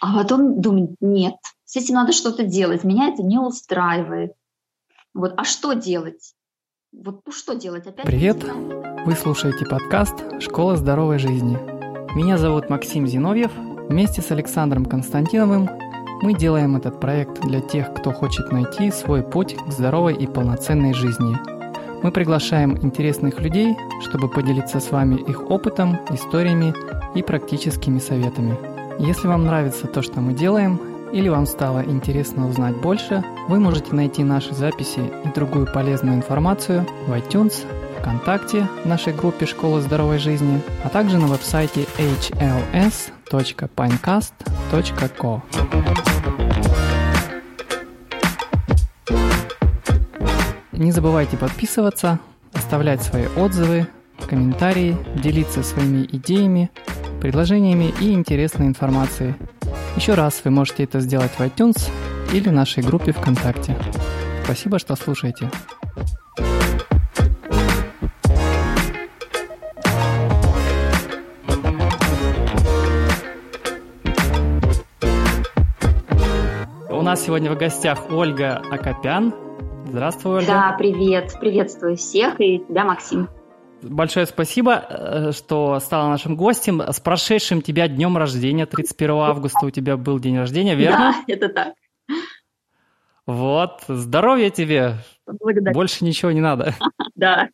А потом думаю, нет, с этим надо что-то делать, меня это не устраивает. Вот, а что делать? Вот ну что делать? Опять Привет! Вы слушаете подкаст «Школа здоровой жизни». Меня зовут Максим Зиновьев. Вместе с Александром Константиновым мы делаем этот проект для тех, кто хочет найти свой путь к здоровой и полноценной жизни. Мы приглашаем интересных людей, чтобы поделиться с вами их опытом, историями и практическими советами. Если вам нравится то, что мы делаем, или вам стало интересно узнать больше, вы можете найти наши записи и другую полезную информацию в iTunes, ВКонтакте, в нашей группе «Школа здоровой жизни», а также на веб-сайте hls.pinecast.co. Не забывайте подписываться, оставлять свои отзывы, комментарии, делиться своими идеями, предложениями и интересной информацией. Еще раз вы можете это сделать в iTunes или нашей группе ВКонтакте. Спасибо, что слушаете. У нас сегодня в гостях Ольга Акопян. Здравствуй, Ольга. Да, привет. Приветствую всех и тебя, Максим. Большое спасибо, э, что стала нашим гостем. С прошедшим тебя днем рождения, 31 августа у тебя был день рождения, верно? Да, это так. Вот, здоровья тебе. Благодарю. Больше ничего не надо. Да.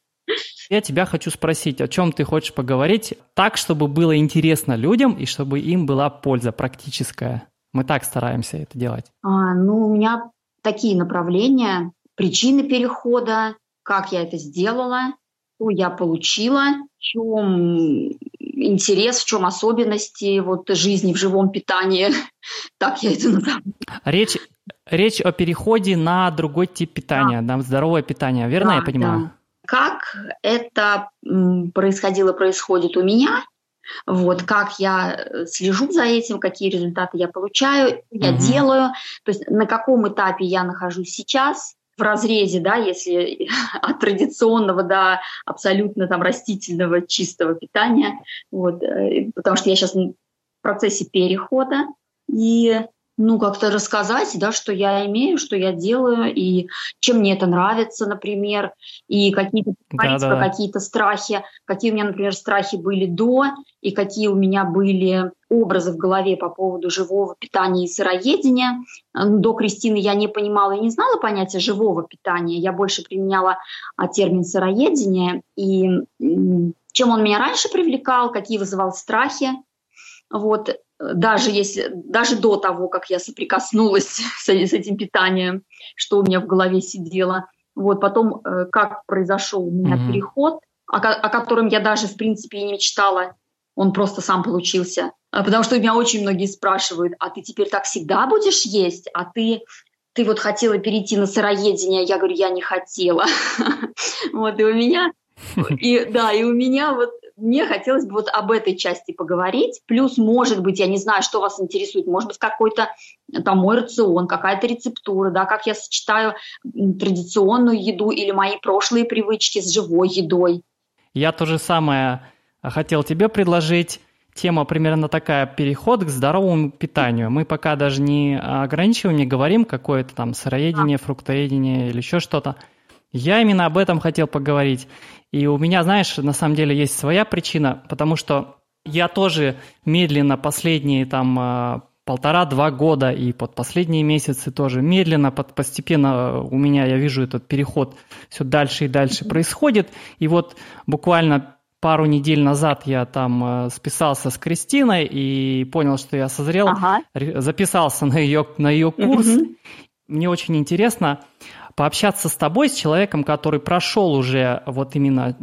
Я тебя хочу спросить, о чем ты хочешь поговорить, так, чтобы было интересно людям и чтобы им была польза практическая. Мы так стараемся это делать. А, ну, у меня такие направления, причины перехода, как я это сделала, что я получила, в чем интерес, в чем особенности вот жизни в живом питании. так я это назову. Речь, речь о переходе на другой тип питания, да. на здоровое питание, верно да, я понимаю? Да. Как это происходило, происходит у меня, вот как я э, слежу за этим, какие результаты я получаю, я угу. делаю, то есть на каком этапе я нахожусь сейчас, в разрезе, да, если от традиционного до абсолютно там растительного чистого питания, вот, э, потому что я сейчас в процессе перехода, и ну, как-то рассказать, да, что я имею, что я делаю, и чем мне это нравится, например, и какие-то да, да. какие-то страхи, какие у меня, например, страхи были до, и какие у меня были образы в голове по поводу живого питания и сыроедения. До Кристины я не понимала и не знала понятия живого питания, я больше применяла а, термин сыроедения, и чем он меня раньше привлекал, какие вызывал страхи, вот, даже если, даже до того, как я соприкоснулась с, с этим питанием, что у меня в голове сидело, вот потом, э, как произошел у меня mm-hmm. переход, о, о котором я даже, в принципе, и не мечтала, он просто сам получился. А, потому что меня очень многие спрашивают, а ты теперь так всегда будешь есть? А ты, ты вот хотела перейти на сыроедение? Я говорю, я не хотела. Вот, и у меня и да, и у меня вот мне хотелось бы вот об этой части поговорить. Плюс, может быть, я не знаю, что вас интересует, может быть, какой-то там мой рацион, какая-то рецептура, да, как я сочетаю традиционную еду или мои прошлые привычки с живой едой. Я то же самое хотел тебе предложить. Тема примерно такая – переход к здоровому питанию. Мы пока даже не ограничиваем, не говорим какое-то там сыроедение, фруктоедение или еще что-то. Я именно об этом хотел поговорить. И у меня, знаешь, на самом деле есть своя причина, потому что я тоже медленно последние там а, полтора-два года и под последние месяцы тоже медленно, под, постепенно у меня, я вижу этот переход все дальше и дальше происходит. И вот буквально пару недель назад я там а, списался с Кристиной и понял, что я созрел, ага. записался на ее, на ее курс. Угу. Мне очень интересно, пообщаться с тобой, с человеком, который прошел уже вот именно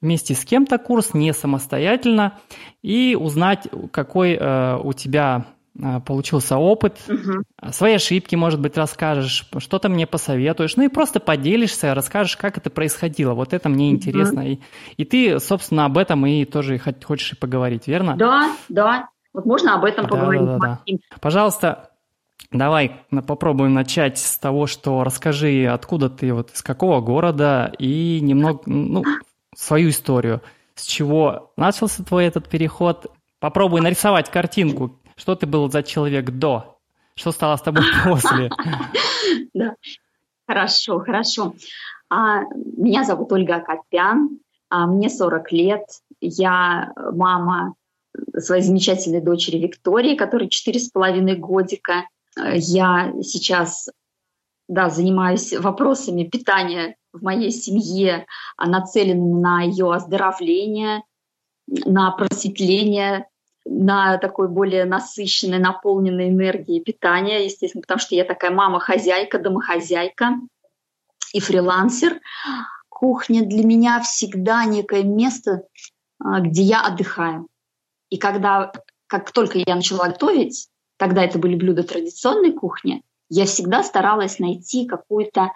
вместе с кем-то курс, не самостоятельно, и узнать, какой э, у тебя э, получился опыт, угу. свои ошибки, может быть, расскажешь, что-то мне посоветуешь, ну и просто поделишься, расскажешь, как это происходило. Вот это мне угу. интересно. И, и ты, собственно, об этом и тоже хочешь и поговорить, верно? Да, да. Вот можно об этом да, поговорить. Да, да, да. Пожалуйста, Давай попробуем начать с того, что расскажи, откуда ты, вот из какого города и немного, ну, свою историю. С чего начался твой этот переход? Попробуй нарисовать картинку, Что ты был за человек до? Что стало с тобой после? Да, хорошо, хорошо. А, меня зовут Ольга Акопян, а, мне 40 лет, я мама своей замечательной дочери Виктории, которой 4,5 годика. Я сейчас да, занимаюсь вопросами питания в моей семье, а нацеленными на ее оздоровление, на просветление, на такой более насыщенной, наполненной энергией питания, естественно, потому что я такая мама-хозяйка, домохозяйка и фрилансер. Кухня для меня всегда некое место, а, где я отдыхаю. И когда, как только я начала готовить, тогда это были блюда традиционной кухни, я всегда старалась найти какой-то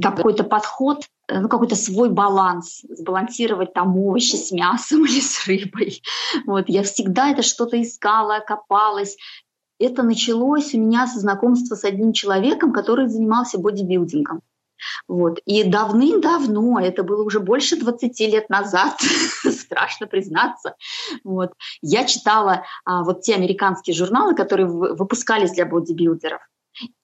какой подход, э, ну, какой-то свой баланс, сбалансировать там овощи с мясом или с рыбой. Вот, я всегда это что-то искала, копалась. Это началось у меня со знакомства с одним человеком, который занимался бодибилдингом. Вот. И давным-давно, это было уже больше 20 лет назад, страшно признаться, вот, я читала а, вот те американские журналы, которые выпускались для бодибилдеров.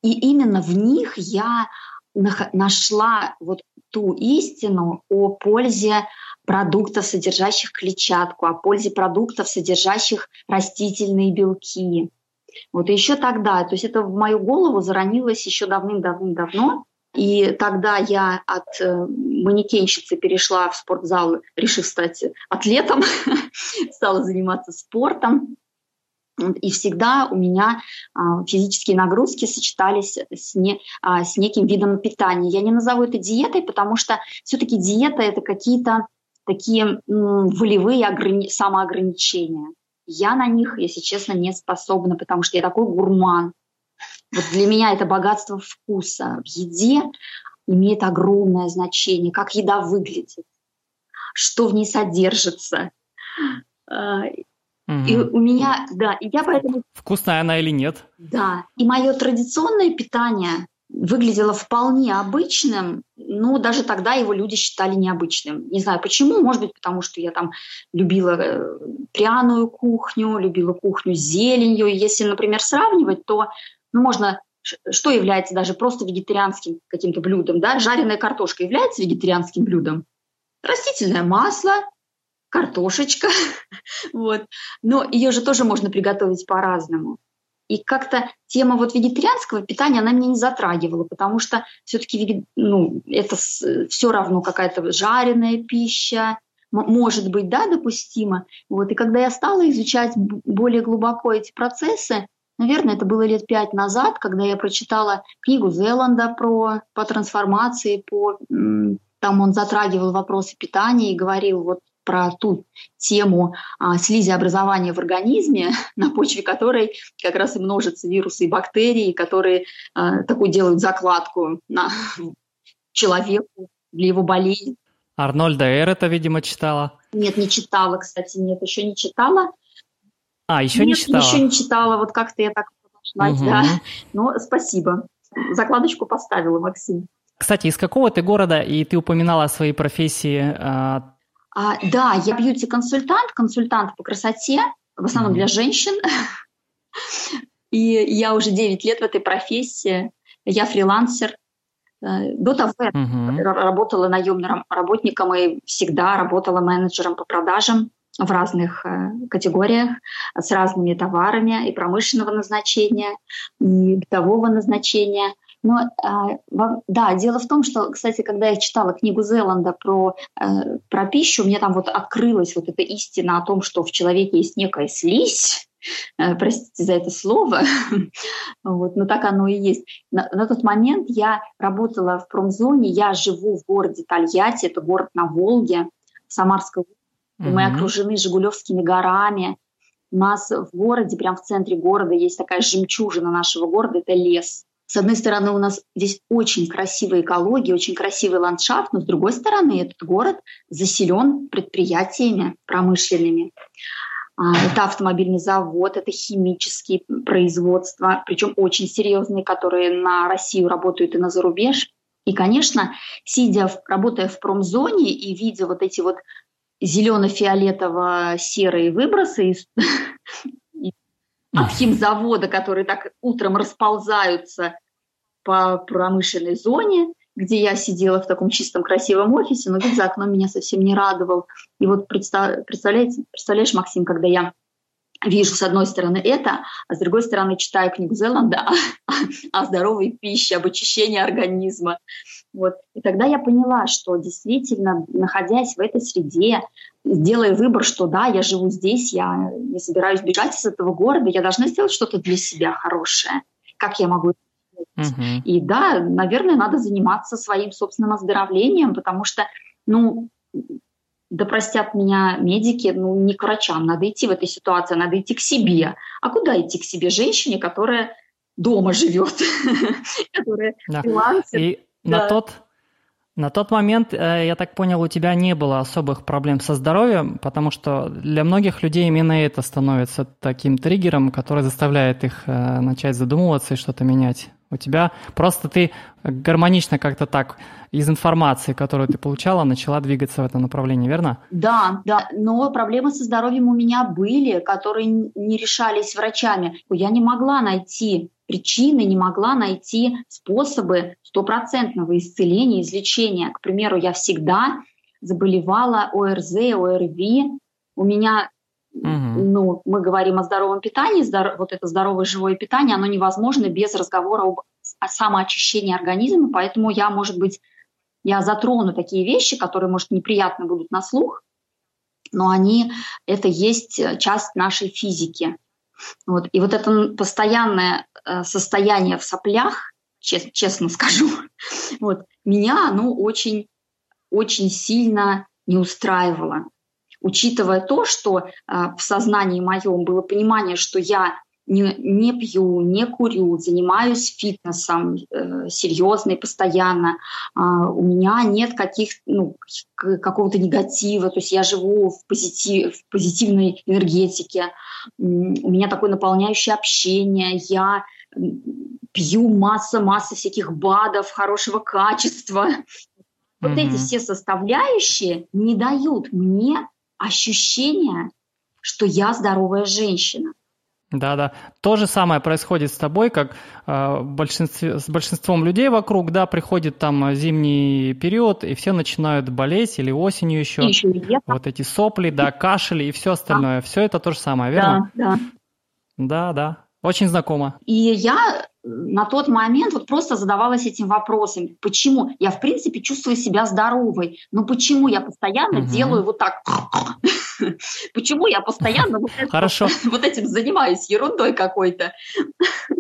И именно в них я нашла вот ту истину о пользе продуктов, содержащих клетчатку, о пользе продуктов, содержащих растительные белки. Вот еще тогда, то есть это в мою голову заронилось еще давным-давным-давно. И тогда я от э, манекенщицы перешла в спортзал, решив стать атлетом, стала заниматься спортом. И всегда у меня а, физические нагрузки сочетались с, не, а, с неким видом питания. Я не назову это диетой, потому что все-таки диета это какие-то такие волевые ограни- самоограничения. Я на них, если честно, не способна, потому что я такой гурман. Вот для меня это богатство вкуса. В еде имеет огромное значение, как еда выглядит, что в ней содержится. Угу. И у меня, да, и я поэтому... Вкусная она или нет? Да, и мое традиционное питание выглядело вполне обычным, но даже тогда его люди считали необычным. Не знаю почему, может быть, потому что я там любила э, пряную кухню, любила кухню с зеленью. Если, например, сравнивать, то ну, можно что является даже просто вегетарианским каким-то блюдом, да? Жареная картошка является вегетарианским блюдом. Растительное масло, картошечка, вот. Но ее же тоже можно приготовить по-разному. И как-то тема вот вегетарианского питания, она меня не затрагивала, потому что все-таки ну, это все равно какая-то жареная пища, может быть, да, допустимо. Вот. И когда я стала изучать более глубоко эти процессы, наверное, это было лет пять назад, когда я прочитала книгу Зеланда про, по трансформации, по, там он затрагивал вопросы питания и говорил, вот про ту тему а, слизеобразования в организме, на почве которой как раз и множатся вирусы и бактерии, которые а, такую делают закладку на человеку для его болезни. Арнольда Эр это, видимо, читала. Нет, не читала, кстати, нет, еще не читала. А, еще нет, не читала? еще не читала, вот как-то я так подошла, угу. да. Но спасибо. Закладочку поставила, Максим. Кстати, из какого ты города, и ты упоминала о своей профессии, а, а, да, я бьюти-консультант, консультант по красоте, в основном для женщин. И я уже 9 лет в этой профессии. Я фрилансер. Э, до того я uh-huh. работала наемным работником и всегда работала менеджером по продажам в разных э, категориях с разными товарами и промышленного назначения, и бытового назначения. Но а, да, дело в том, что, кстати, когда я читала книгу Зеланда про, э, про пищу, мне там вот открылась вот эта истина о том, что в человеке есть некая слизь, э, простите за это слово, вот, но так оно и есть. На, на тот момент я работала в промзоне, я живу в городе Тольятти, это город на Волге, Самарской области, мы окружены Жигулевскими горами, у нас в городе, прямо в центре города, есть такая жемчужина нашего города, это лес. С одной стороны, у нас здесь очень красивая экология, очень красивый ландшафт, но с другой стороны, этот город заселен предприятиями промышленными. А, это автомобильный завод, это химические производства, причем очень серьезные, которые на Россию работают и на зарубеж. И, конечно, сидя, работая в промзоне и видя вот эти вот зелено-фиолетово-серые выбросы из, от химзавода, которые так утром расползаются по промышленной зоне, где я сидела в таком чистом красивом офисе, но вид за окном меня совсем не радовал. И вот представляете, представляешь, Максим, когда я вижу с одной стороны это, а с другой стороны читаю книгу Зеланда о, здоровой пище, об очищении организма. Вот. И тогда я поняла, что действительно, находясь в этой среде, делая выбор, что да, я живу здесь, я не собираюсь бежать из этого города, я должна сделать что-то для себя хорошее. Как я могу Uh-huh. И да, наверное, надо заниматься своим собственным оздоровлением, потому что, ну, да простят меня медики, ну, не к врачам, надо идти в этой ситуации, надо идти к себе. А куда идти к себе женщине, которая дома живет, которая фрилансер? На тот на тот момент, э, я так понял, у тебя не было особых проблем со здоровьем, потому что для многих людей именно это становится таким триггером, который заставляет их э, начать задумываться и что-то менять. У тебя просто ты гармонично как-то так из информации, которую ты получала, начала двигаться в этом направлении, верно? Да, да, но проблемы со здоровьем у меня были, которые не решались врачами. Я не могла найти причины, не могла найти способы стопроцентного исцеления, излечения. К примеру, я всегда заболевала ОРЗ, ОРВИ. У меня, угу. ну, мы говорим о здоровом питании, здоров, вот это здоровое живое питание, оно невозможно без разговора об, о самоочищении организма, поэтому я, может быть, я затрону такие вещи, которые, может, неприятно будут на слух, но они, это есть часть нашей физики. Вот. И вот это постоянное э, состояние в соплях, чест, честно скажу, вот, меня оно очень, очень сильно не устраивало. Учитывая то, что э, в сознании моем было понимание, что я не, не пью, не курю, занимаюсь фитнесом э, серьезно и постоянно. А, у меня нет каких, ну, какого-то негатива, то есть я живу в, позитив, в позитивной энергетике. У меня такое наполняющее общение, я пью масса-масса всяких БАДов хорошего качества. Вот mm-hmm. эти все составляющие не дают мне ощущения, что я здоровая женщина. Да, да. То же самое происходит с тобой, как э, большинстве, с большинством людей вокруг, да, приходит там зимний период, и все начинают болеть, или осенью еще. еще вот эти сопли, да, кашель и все остальное. Да. Все это то же самое, верно? Да, да. Да, да. Очень знакомо. И я на тот момент вот просто задавалась этим вопросом, почему я в принципе чувствую себя здоровой, но почему я постоянно угу. делаю вот так, почему я постоянно вот, Хорошо. вот этим занимаюсь ерундой какой-то.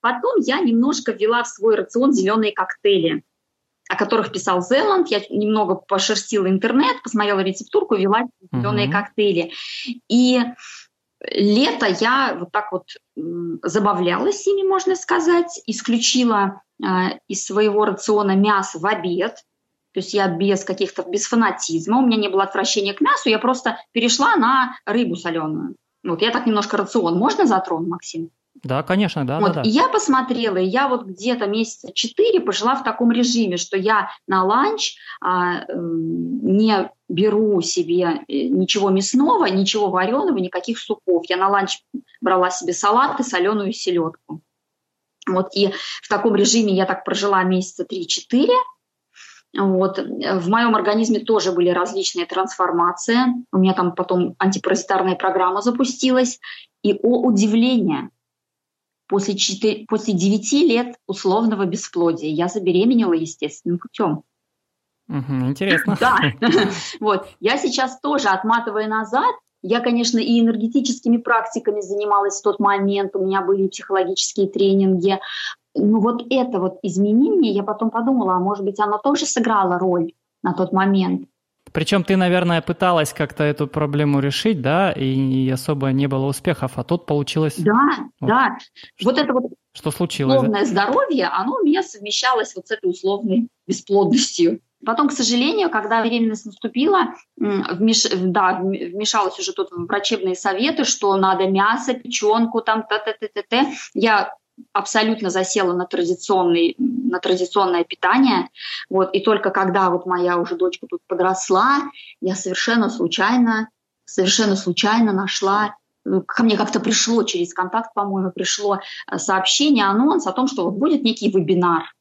Потом я немножко ввела в свой рацион зеленые коктейли о которых писал Зеланд. Я немного пошерстила интернет, посмотрела рецептурку, ввела зеленые коктейли. И лето я вот так вот забавлялась ими, можно сказать, исключила э, из своего рациона мясо в обед, то есть я без каких-то, без фанатизма, у меня не было отвращения к мясу, я просто перешла на рыбу соленую. Вот я так немножко рацион. Можно затрону, Максим? Да, конечно, да, вот, да, да. И я посмотрела, и я вот где-то месяца четыре пожила в таком режиме, что я на ланч а, не беру себе э, ничего мясного, ничего вареного, никаких супов. Я на ланч брала себе салат и соленую селедку. Вот, и в таком режиме я так прожила месяца 3-4. Вот. В моем организме тоже были различные трансформации. У меня там потом антипаразитарная программа запустилась. И, о удивление, после, 4, после 9 лет условного бесплодия я забеременела естественным путем. Угу, интересно. Да. Вот. Я сейчас тоже, отматывая назад, я, конечно, и энергетическими практиками занималась в тот момент, у меня были психологические тренинги. Ну вот это вот изменение, я потом подумала, а может быть, оно тоже сыграло роль на тот момент. Причем ты, наверное, пыталась как-то эту проблему решить, да, и особо не было успехов, а тут получилось... Да, вот. да. Что, вот это вот что случилось? Условное здоровье, оно у меня совмещалось вот с этой условной бесплодностью. Потом, к сожалению, когда беременность наступила, вмеш... да, вмешалась уже тут врачебные советы, что надо мясо, печенку, там, т-т-т-т-т. Я абсолютно засела на, традиционный, на традиционное питание. Вот, и только когда вот моя уже дочка тут подросла, я совершенно случайно, совершенно случайно нашла ко мне как-то пришло через контакт, по-моему, пришло сообщение, анонс о том, что вот будет некий вебинар,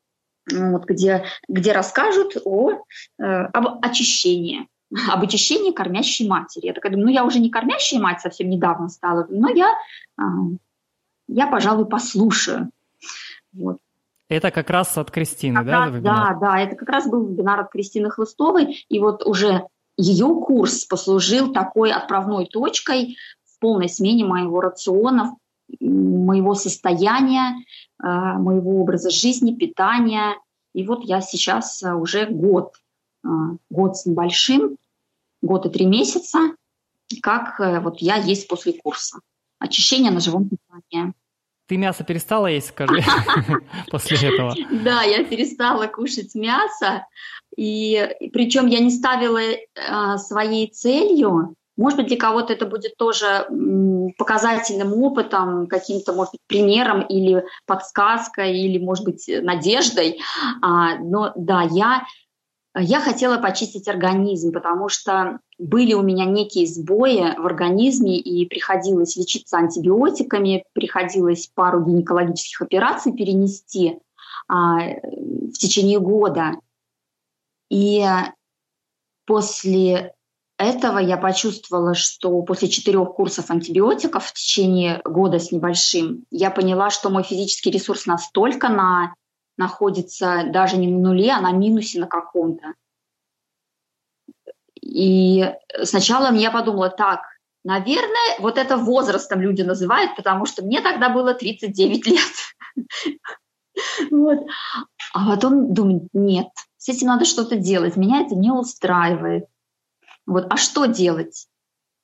вот, где, где расскажут о, э, об очищении об очищении кормящей матери. Я такая думаю, ну я уже не кормящая мать совсем недавно стала, но я, а, я пожалуй, послушаю. Вот. Это как раз от Кристины, как да? Раз, да, да, это как раз был вебинар от Кристины Хлыстовой, и вот уже ее курс послужил такой отправной точкой в полной смене моего рациона, моего состояния, а, моего образа жизни, питания. И вот я сейчас а, уже год а, год с небольшим, год и три месяца, как э, вот я есть после курса. Очищение на живом питании. Ты мясо перестала есть, скажи, после этого? Да, я перестала кушать мясо, и причем я не ставила э, своей целью, может быть, для кого-то это будет тоже показательным опытом, каким-то, может быть, примером или подсказкой, или, может быть, надеждой. А, но да, я я хотела почистить организм, потому что были у меня некие сбои в организме, и приходилось лечиться антибиотиками, приходилось пару гинекологических операций перенести а, в течение года. И после этого я почувствовала, что после четырех курсов антибиотиков в течение года с небольшим, я поняла, что мой физический ресурс настолько на находится даже не на нуле, а на минусе на каком-то. И сначала я подумала, так, наверное, вот это возрастом люди называют, потому что мне тогда было 39 лет. Вот. А потом думаю, нет, с этим надо что-то делать, меня это не устраивает. Вот. А что делать?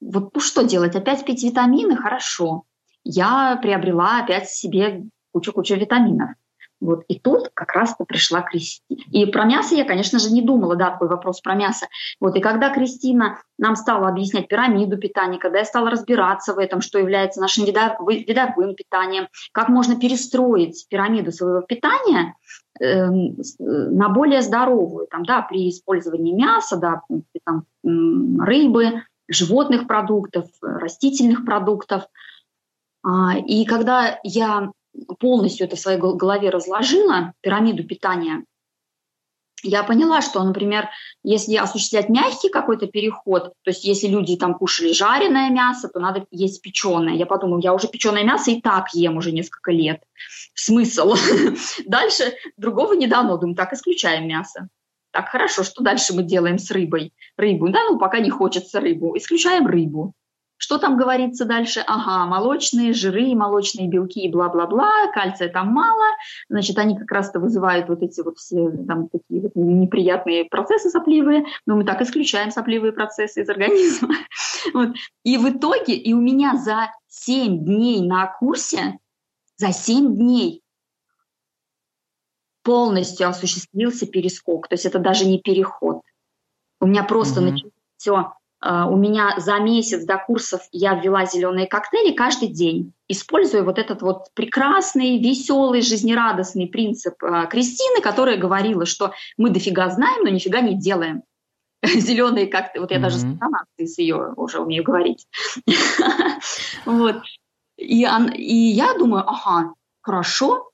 Вот ну что делать? Опять пить витамины? Хорошо. Я приобрела опять себе кучу-кучу витаминов. Вот. И тут как раз-то пришла Кристина. И про мясо я, конечно же, не думала, да, такой вопрос про мясо. Вот. И когда Кристина нам стала объяснять пирамиду питания, когда я стала разбираться в этом, что является нашим видовым питанием, как можно перестроить пирамиду своего питания э, на более здоровую, там, да, при использовании мяса, да, там, рыбы, животных продуктов, растительных продуктов. А, и когда я полностью это в своей голове разложила, пирамиду питания, я поняла, что, например, если осуществлять мягкий какой-то переход, то есть если люди там кушали жареное мясо, то надо есть печеное. Я подумала, я уже печеное мясо и так ем уже несколько лет. Смысл? Дальше другого не дано. Думаю, так, исключаем мясо. Так, хорошо, что дальше мы делаем с рыбой? Рыбу, да, ну пока не хочется рыбу. Исключаем рыбу. Что там говорится дальше? Ага, молочные жиры, молочные белки и бла-бла-бла, кальция там мало, значит, они как раз-то вызывают вот эти вот все там такие вот неприятные процессы сопливые, но мы так исключаем сопливые процессы из организма. Вот. И в итоге, и у меня за 7 дней на курсе, за 7 дней полностью осуществился перескок, то есть это даже не переход. У меня просто mm-hmm. началось все у меня за месяц до курсов я ввела зеленые коктейли каждый день, используя вот этот вот прекрасный, веселый, жизнерадостный принцип а, Кристины, которая говорила, что мы дофига знаем, но нифига не делаем. Зеленые коктейли, вот я mm-hmm. даже с интонацией с ее уже умею говорить. Вот. И, и я думаю, ага, хорошо,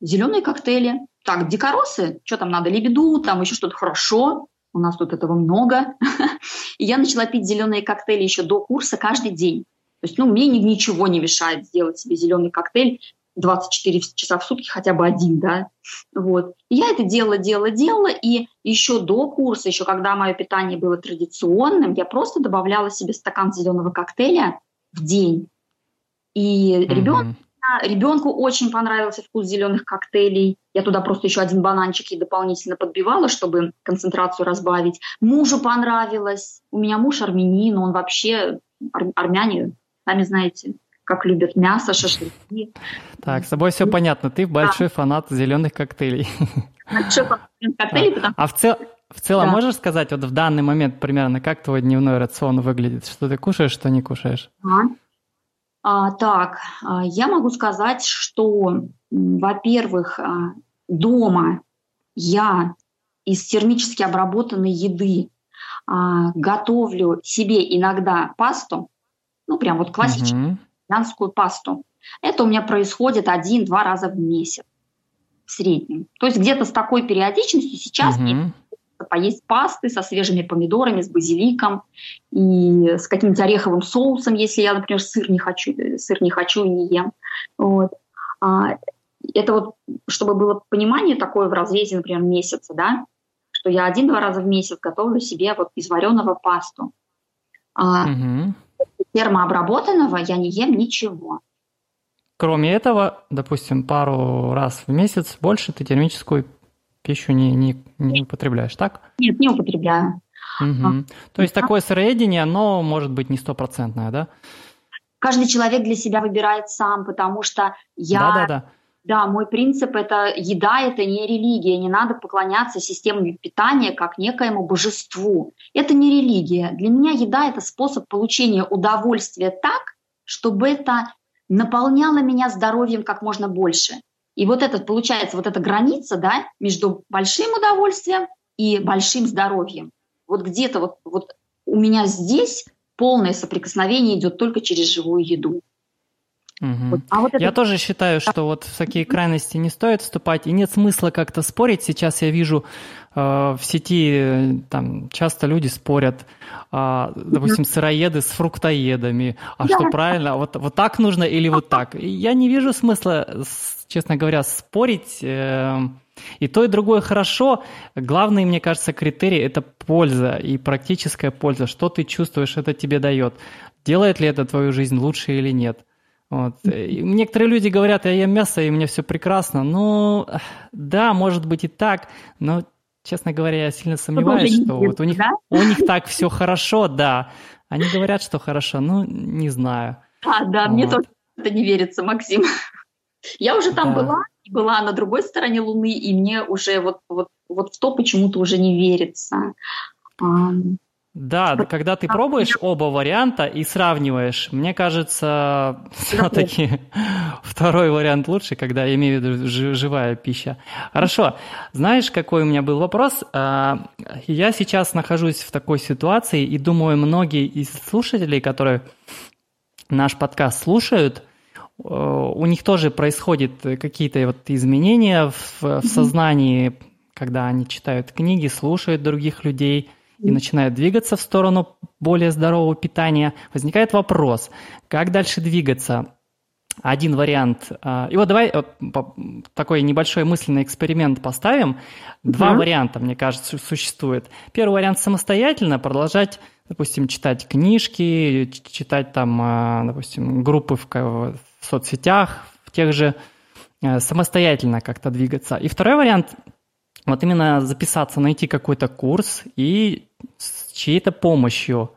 зеленые коктейли. Так, дикоросы, что там надо, лебеду, там еще что-то хорошо, у нас тут этого много. И я начала пить зеленые коктейли еще до курса каждый день. То есть, ну, мне ничего не мешает сделать себе зеленый коктейль 24 часа в сутки, хотя бы один, да. Вот. И я это делала, делала, делала, и еще до курса, еще когда мое питание было традиционным, я просто добавляла себе стакан зеленого коктейля в день. И mm-hmm. ребенок Ребенку очень понравился вкус зеленых коктейлей. Я туда просто еще один бананчик и дополнительно подбивала, чтобы концентрацию разбавить. Мужу понравилось. У меня муж армянин, он вообще ар- армяне, сами знаете, как любят мясо, шашлыки. Так, с тобой все понятно. Ты большой да. фанат зеленых коктейлей. Большой фанат коктейлей, потому... А в, цел... в целом да. можешь сказать, вот в данный момент примерно, как твой дневной рацион выглядит? Что ты кушаешь, что не кушаешь? А. А, так, а, я могу сказать, что, во-первых, а, дома я из термически обработанной еды а, готовлю себе иногда пасту, ну прям вот классическую, угу. вегетарианскую пасту. Это у меня происходит один-два раза в месяц в среднем. То есть где-то с такой периодичностью сейчас угу. Поесть пасты со свежими помидорами, с базиликом и с каким-нибудь ореховым соусом, если я, например, сыр не хочу, сыр не хочу и не ем. Вот. А, это вот, чтобы было понимание такое в разрезе, например, месяца, да, что я один-два раза в месяц готовлю себе вот из вареного пасту. Угу. Термообработанного я не ем ничего. Кроме этого, допустим, пару раз в месяц больше ты термическую пищу не, не, не употребляешь, так? Нет, не употребляю. Угу. То есть а... такое сыроедение, оно может быть не стопроцентное, да? Каждый человек для себя выбирает сам, потому что я... Да, да, да. Да, мой принцип – это еда – это не религия, не надо поклоняться системе питания как некоему божеству. Это не религия. Для меня еда – это способ получения удовольствия так, чтобы это наполняло меня здоровьем как можно больше. И вот это, получается, вот эта граница да, между большим удовольствием и большим здоровьем. Вот где-то вот, вот у меня здесь полное соприкосновение идет только через живую еду. Угу. Вот. А вот это... Я тоже считаю, что вот в такие крайности не стоит вступать, и нет смысла как-то спорить. Сейчас я вижу в сети, там часто люди спорят, э, допустим, сыроеды с фруктоедами, а да. что правильно, вот, вот так нужно или вот так. Я не вижу смысла честно говоря, спорить. Э, и то, и другое хорошо. Главный, мне кажется, критерий – это польза и практическая польза. Что ты чувствуешь, это тебе дает. Делает ли это твою жизнь лучше или нет? Вот. И некоторые люди говорят, я ем мясо, и мне все прекрасно. Ну, да, может быть и так, но, честно говоря, я сильно сомневаюсь, что вот у них, да? у них так все хорошо, да. Они говорят, что хорошо, ну, не знаю. А, да, вот. мне тоже это не верится, Максим. Я уже там да. была, была на другой стороне Луны, и мне уже вот, вот, вот в то почему-то уже не верится. Да, когда ты пробуешь оба варианта и сравниваешь, мне кажется, все-таки второй вариант лучше, когда я имею в виду живая пища. Хорошо, знаешь, какой у меня был вопрос? А, я сейчас нахожусь в такой ситуации и думаю, многие из слушателей, которые наш подкаст слушают, у них тоже происходят какие-то вот изменения в, в сознании, когда они читают книги, слушают других людей и начинают двигаться в сторону более здорового питания. Возникает вопрос, как дальше двигаться? Один вариант. А, и вот давай вот такой небольшой мысленный эксперимент поставим. Два mm-hmm. варианта, мне кажется, существует. Первый вариант самостоятельно продолжать, допустим, читать книжки, читать там, а, допустим, группы в, в соцсетях, в тех же э, самостоятельно как-то двигаться. И второй вариант – вот именно записаться, найти какой-то курс и с чьей-то помощью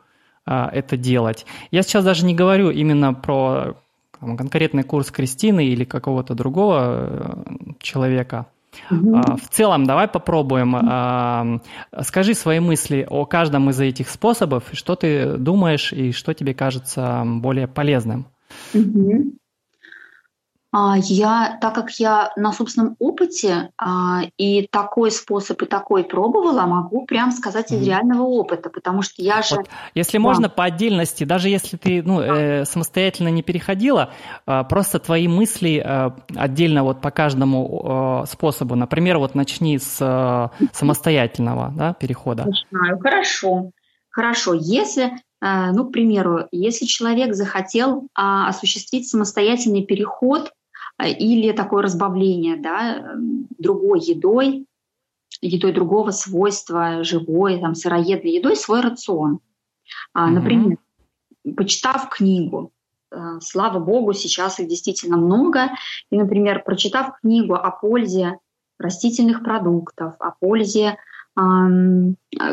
а, это делать. Я сейчас даже не говорю именно про там, конкретный курс Кристины или какого-то другого э, человека. Mm-hmm. В целом, давай попробуем. Mm-hmm. Скажи свои мысли о каждом из этих способов, что ты думаешь и что тебе кажется более полезным. Mm-hmm. А, я, так как я на собственном опыте а, и такой способ и такой пробовала, могу прям сказать из реального опыта, потому что я же... Вот, если да. можно по отдельности, даже если ты ну, э, самостоятельно не переходила, э, просто твои мысли э, отдельно вот по каждому э, способу. Например, вот начни с э, самостоятельного да, перехода. Начинаю. Хорошо. Хорошо. Если ну, к примеру, если человек захотел а, осуществить самостоятельный переход или такое разбавление да, другой едой, едой другого свойства, живой, там, сыроедной едой, свой рацион. Mm-hmm. Например, почитав книгу, э, слава богу, сейчас их действительно много, и, например, прочитав книгу о пользе растительных продуктов, о пользе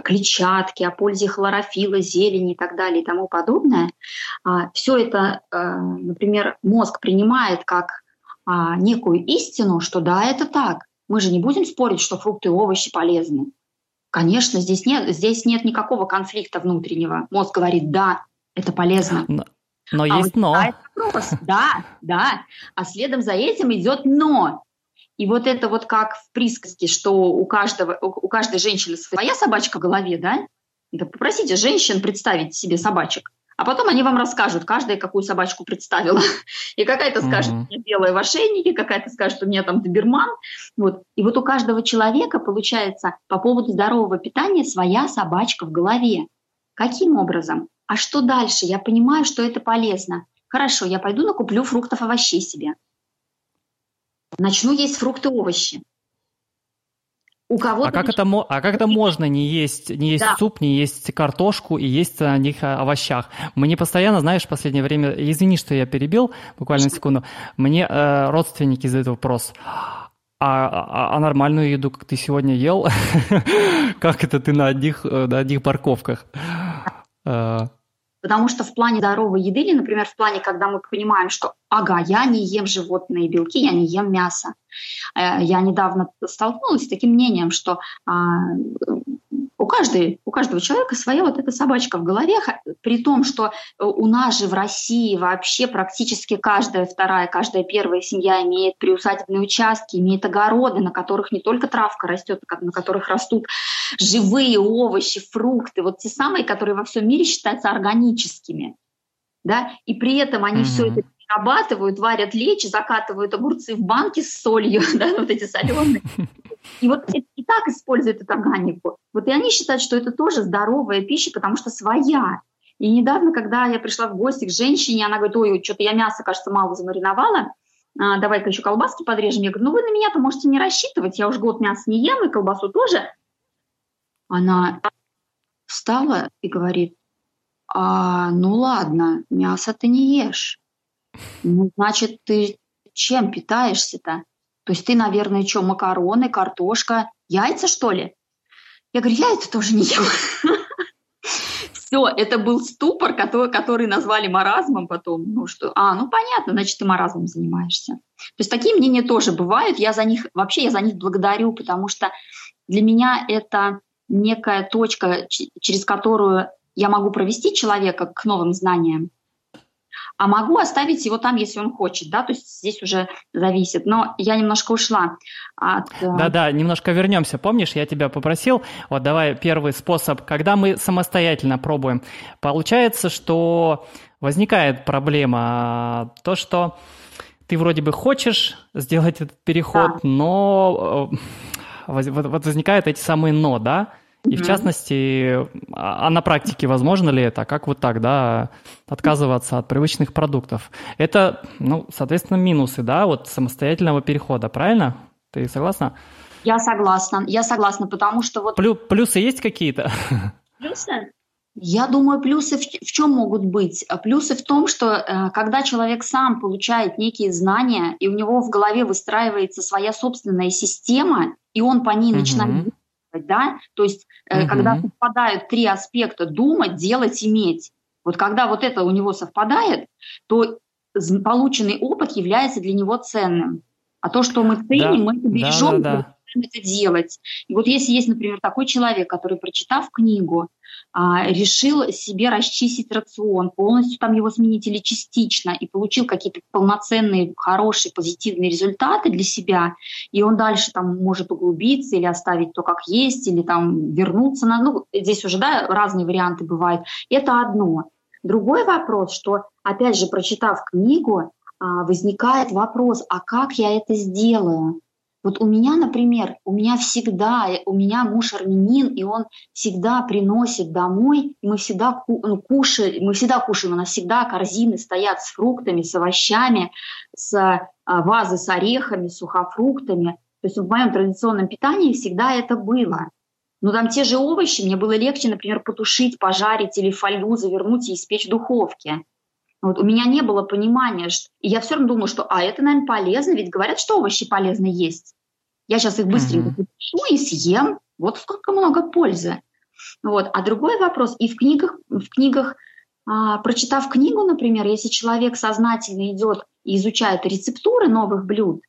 клетчатки, о пользе хлорофила, зелени и так далее и тому подобное, э, все это, э, например, мозг принимает как а, некую истину, что да, это так. Мы же не будем спорить, что фрукты и овощи полезны. Конечно, здесь нет, здесь нет никакого конфликта внутреннего. Мозг говорит, да, это полезно. Но, но а есть но. Вопрос. Да, да. А следом за этим идет но. И вот это вот как в присказке, что у, каждого, у каждой женщины своя собачка в голове, да? Да попросите женщин представить себе собачек. А потом они вам расскажут, каждая какую собачку представила. И какая-то скажет, у меня белая в ошейнике, какая-то скажет, у меня там доберман. Вот. И вот у каждого человека, получается, по поводу здорового питания своя собачка в голове. Каким образом? А что дальше? Я понимаю, что это полезно. Хорошо, я пойду накуплю фруктов, овощей себе. Начну есть фрукты, овощи. У кого а как это, а как это можно не есть, не есть да. суп, не есть картошку и есть на них а, овощах? Мне постоянно, знаешь, в последнее время, извини, что я перебил, буквально секунду, мне э, родственники задают вопрос, а, а, а нормальную еду, как ты сегодня ел, как это ты на одних, э, на одних парковках? Потому что в плане здоровой еды, или, например, в плане, когда мы понимаем, что, ага, я не ем животные белки, я не ем мясо. Э, я недавно столкнулась с таким мнением, что а, у, каждой, у каждого человека своя вот эта собачка в голове, при том, что у нас же в России вообще практически каждая вторая, каждая первая семья имеет приусадебные участки, имеет огороды, на которых не только травка растет, на которых растут живые овощи, фрукты, вот те самые, которые во всем мире считаются органическими. Да? И при этом они mm-hmm. все это перерабатывают, варят лечь, закатывают огурцы в банки с солью, да, вот эти соленые. И вот и так используют эту органику. Вот и они считают, что это тоже здоровая пища, потому что своя. И недавно, когда я пришла в гости к женщине, она говорит, ой, что-то я мясо, кажется, мало замариновала, а, давай-ка еще колбаски подрежем. Я говорю, ну вы на меня-то можете не рассчитывать, я уже год мясо не ем, и колбасу тоже. Она встала и говорит, а, ну ладно, мясо ты не ешь. Ну, значит, ты чем питаешься-то? То есть ты, наверное, что, макароны, картошка, яйца, что ли? Я говорю, яйца тоже не ем. Все, это был ступор, который, который назвали маразмом потом. Ну что, а, ну понятно, значит, ты маразмом занимаешься. То есть такие мнения тоже бывают. Я за них, вообще я за них благодарю, потому что для меня это некая точка, через которую я могу провести человека к новым знаниям а могу оставить его там, если он хочет, да, то есть здесь уже зависит. Но я немножко ушла от... Э, Да-да, немножко вернемся. Помнишь, я тебя попросил, вот давай первый способ, когда мы самостоятельно пробуем. Получается, что возникает проблема, то, что ты вроде бы хочешь сделать этот переход, да. но э, вот возникают эти самые «но», да? И в частности, а, а на практике возможно ли это? Как вот так, да, отказываться от привычных продуктов? Это, ну, соответственно, минусы, да, вот самостоятельного перехода, правильно? Ты согласна? Я согласна, я согласна, потому что вот... Плю, плюсы есть какие-то? Плюсы? Я думаю, плюсы в, в чем могут быть? Плюсы в том, что э, когда человек сам получает некие знания, и у него в голове выстраивается своя собственная система, и он по ней начинает да, то есть угу. когда совпадают три аспекта думать, делать, иметь. Вот когда вот это у него совпадает, то полученный опыт является для него ценным. А то, что мы ценим, да, мы это бережем, да, да, да это делать. И вот если есть, например, такой человек, который, прочитав книгу, решил себе расчистить рацион, полностью там его сменить или частично, и получил какие-то полноценные, хорошие, позитивные результаты для себя, и он дальше там может углубиться или оставить то, как есть, или там вернуться на... Ну, здесь уже, да, разные варианты бывают. Это одно. Другой вопрос, что, опять же, прочитав книгу, а, возникает вопрос, а как я это сделаю? Вот у меня, например, у меня всегда, у меня муж армянин, и он всегда приносит домой, и мы всегда ну, кушаем, мы всегда кушаем, у нас всегда корзины стоят с фруктами, с овощами, с а, вазы с орехами, сухофруктами. То есть в моем традиционном питании всегда это было. Но там те же овощи мне было легче, например, потушить, пожарить или фольгу завернуть и испечь в духовке. Вот у меня не было понимания, что... и я все равно думала, что, а, это, наверное, полезно, ведь говорят, что овощи полезно есть. Я сейчас их быстренько mm-hmm. и съем, вот сколько много пользы. Вот. А другой вопрос, и в книгах, в книгах а, прочитав книгу, например, если человек сознательно идет и изучает рецептуры новых блюд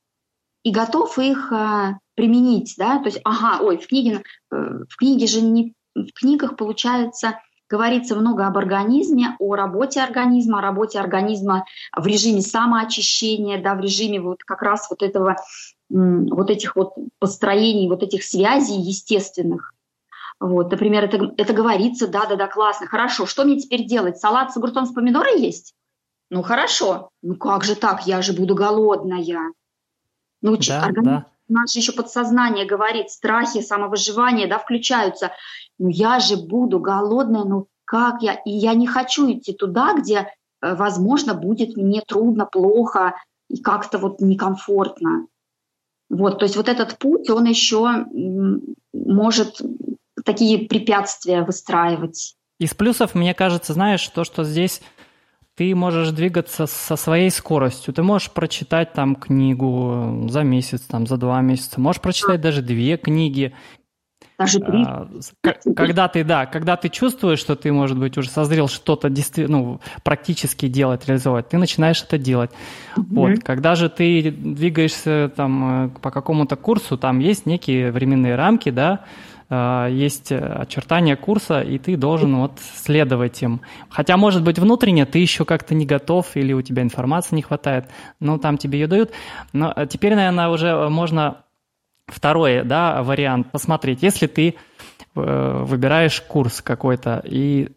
и готов их а, применить, да, то есть, ага, ой, в книге, э, в книге же не, в книгах получается говорится много об организме, о работе организма, о работе организма в режиме самоочищения, да, в режиме вот как раз вот этого, вот этих вот построений, вот этих связей естественных. Вот, например, это, это говорится, да-да-да, классно, хорошо, что мне теперь делать? Салат с огурцом с помидорой есть? Ну хорошо, ну как же так, я же буду голодная. Ну, да, организм, да. Наше еще подсознание говорит, страхи, самовыживание, да, включаются. Ну я же буду голодная, ну как я? И я не хочу идти туда, где, э, возможно, будет мне трудно, плохо и как-то вот некомфортно. Вот, то есть вот этот путь, он еще может такие препятствия выстраивать. Из плюсов, мне кажется, знаешь, то, что здесь ты можешь двигаться со своей скоростью. Ты можешь прочитать там книгу за месяц, там за два месяца. Можешь прочитать даже две книги. Даже три. А, когда ты, да, когда ты чувствуешь, что ты, может быть, уже созрел что-то ну, практически делать, реализовать, ты начинаешь это делать. Mm-hmm. Вот. Когда же ты двигаешься там э, по какому-то курсу, там есть некие временные рамки, да, есть очертания курса, и ты должен вот следовать им. Хотя, может быть, внутренне ты еще как-то не готов, или у тебя информации не хватает, ну, там тебе ее дают. Но э, теперь, наверное, уже можно Второй да, вариант посмотреть, если ты э, выбираешь курс какой-то и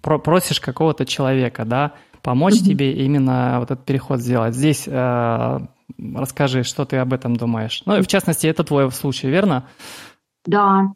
просишь какого-то человека, да, помочь mm-hmm. тебе именно вот этот переход сделать. Здесь э, расскажи, что ты об этом думаешь. Ну, в частности, это твой случай, верно? Да.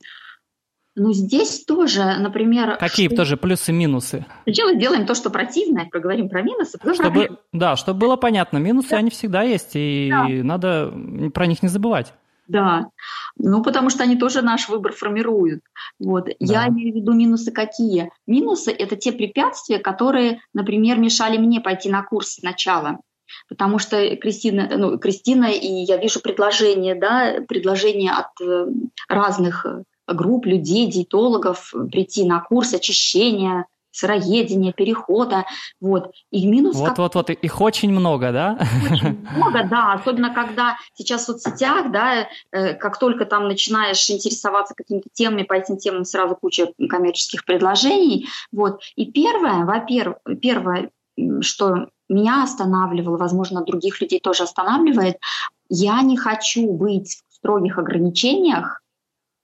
Ну, здесь тоже, например... Какие что... тоже плюсы-минусы? Сначала сделаем то, что противное, поговорим про минусы. Чтобы, про... Да, чтобы было понятно, минусы, да. они всегда есть, и да. надо про них не забывать. Да, ну потому что они тоже наш выбор формируют. Вот. Да. Я имею в виду минусы какие? Минусы – это те препятствия, которые, например, мешали мне пойти на курс сначала. Потому что Кристина, ну, Кристина, и я вижу предложения, да, предложения от э, разных групп людей, диетологов прийти на курс очищения, сыроедения, перехода. Вот. И минус... Вот, как... вот, вот, их очень много, да? Очень много, да, особенно когда сейчас в соцсетях, да, э, как только там начинаешь интересоваться какими-то темами, по этим темам сразу куча коммерческих предложений. Вот. И первое, во-первых, первое, что меня останавливало, возможно, других людей тоже останавливает, я не хочу быть в строгих ограничениях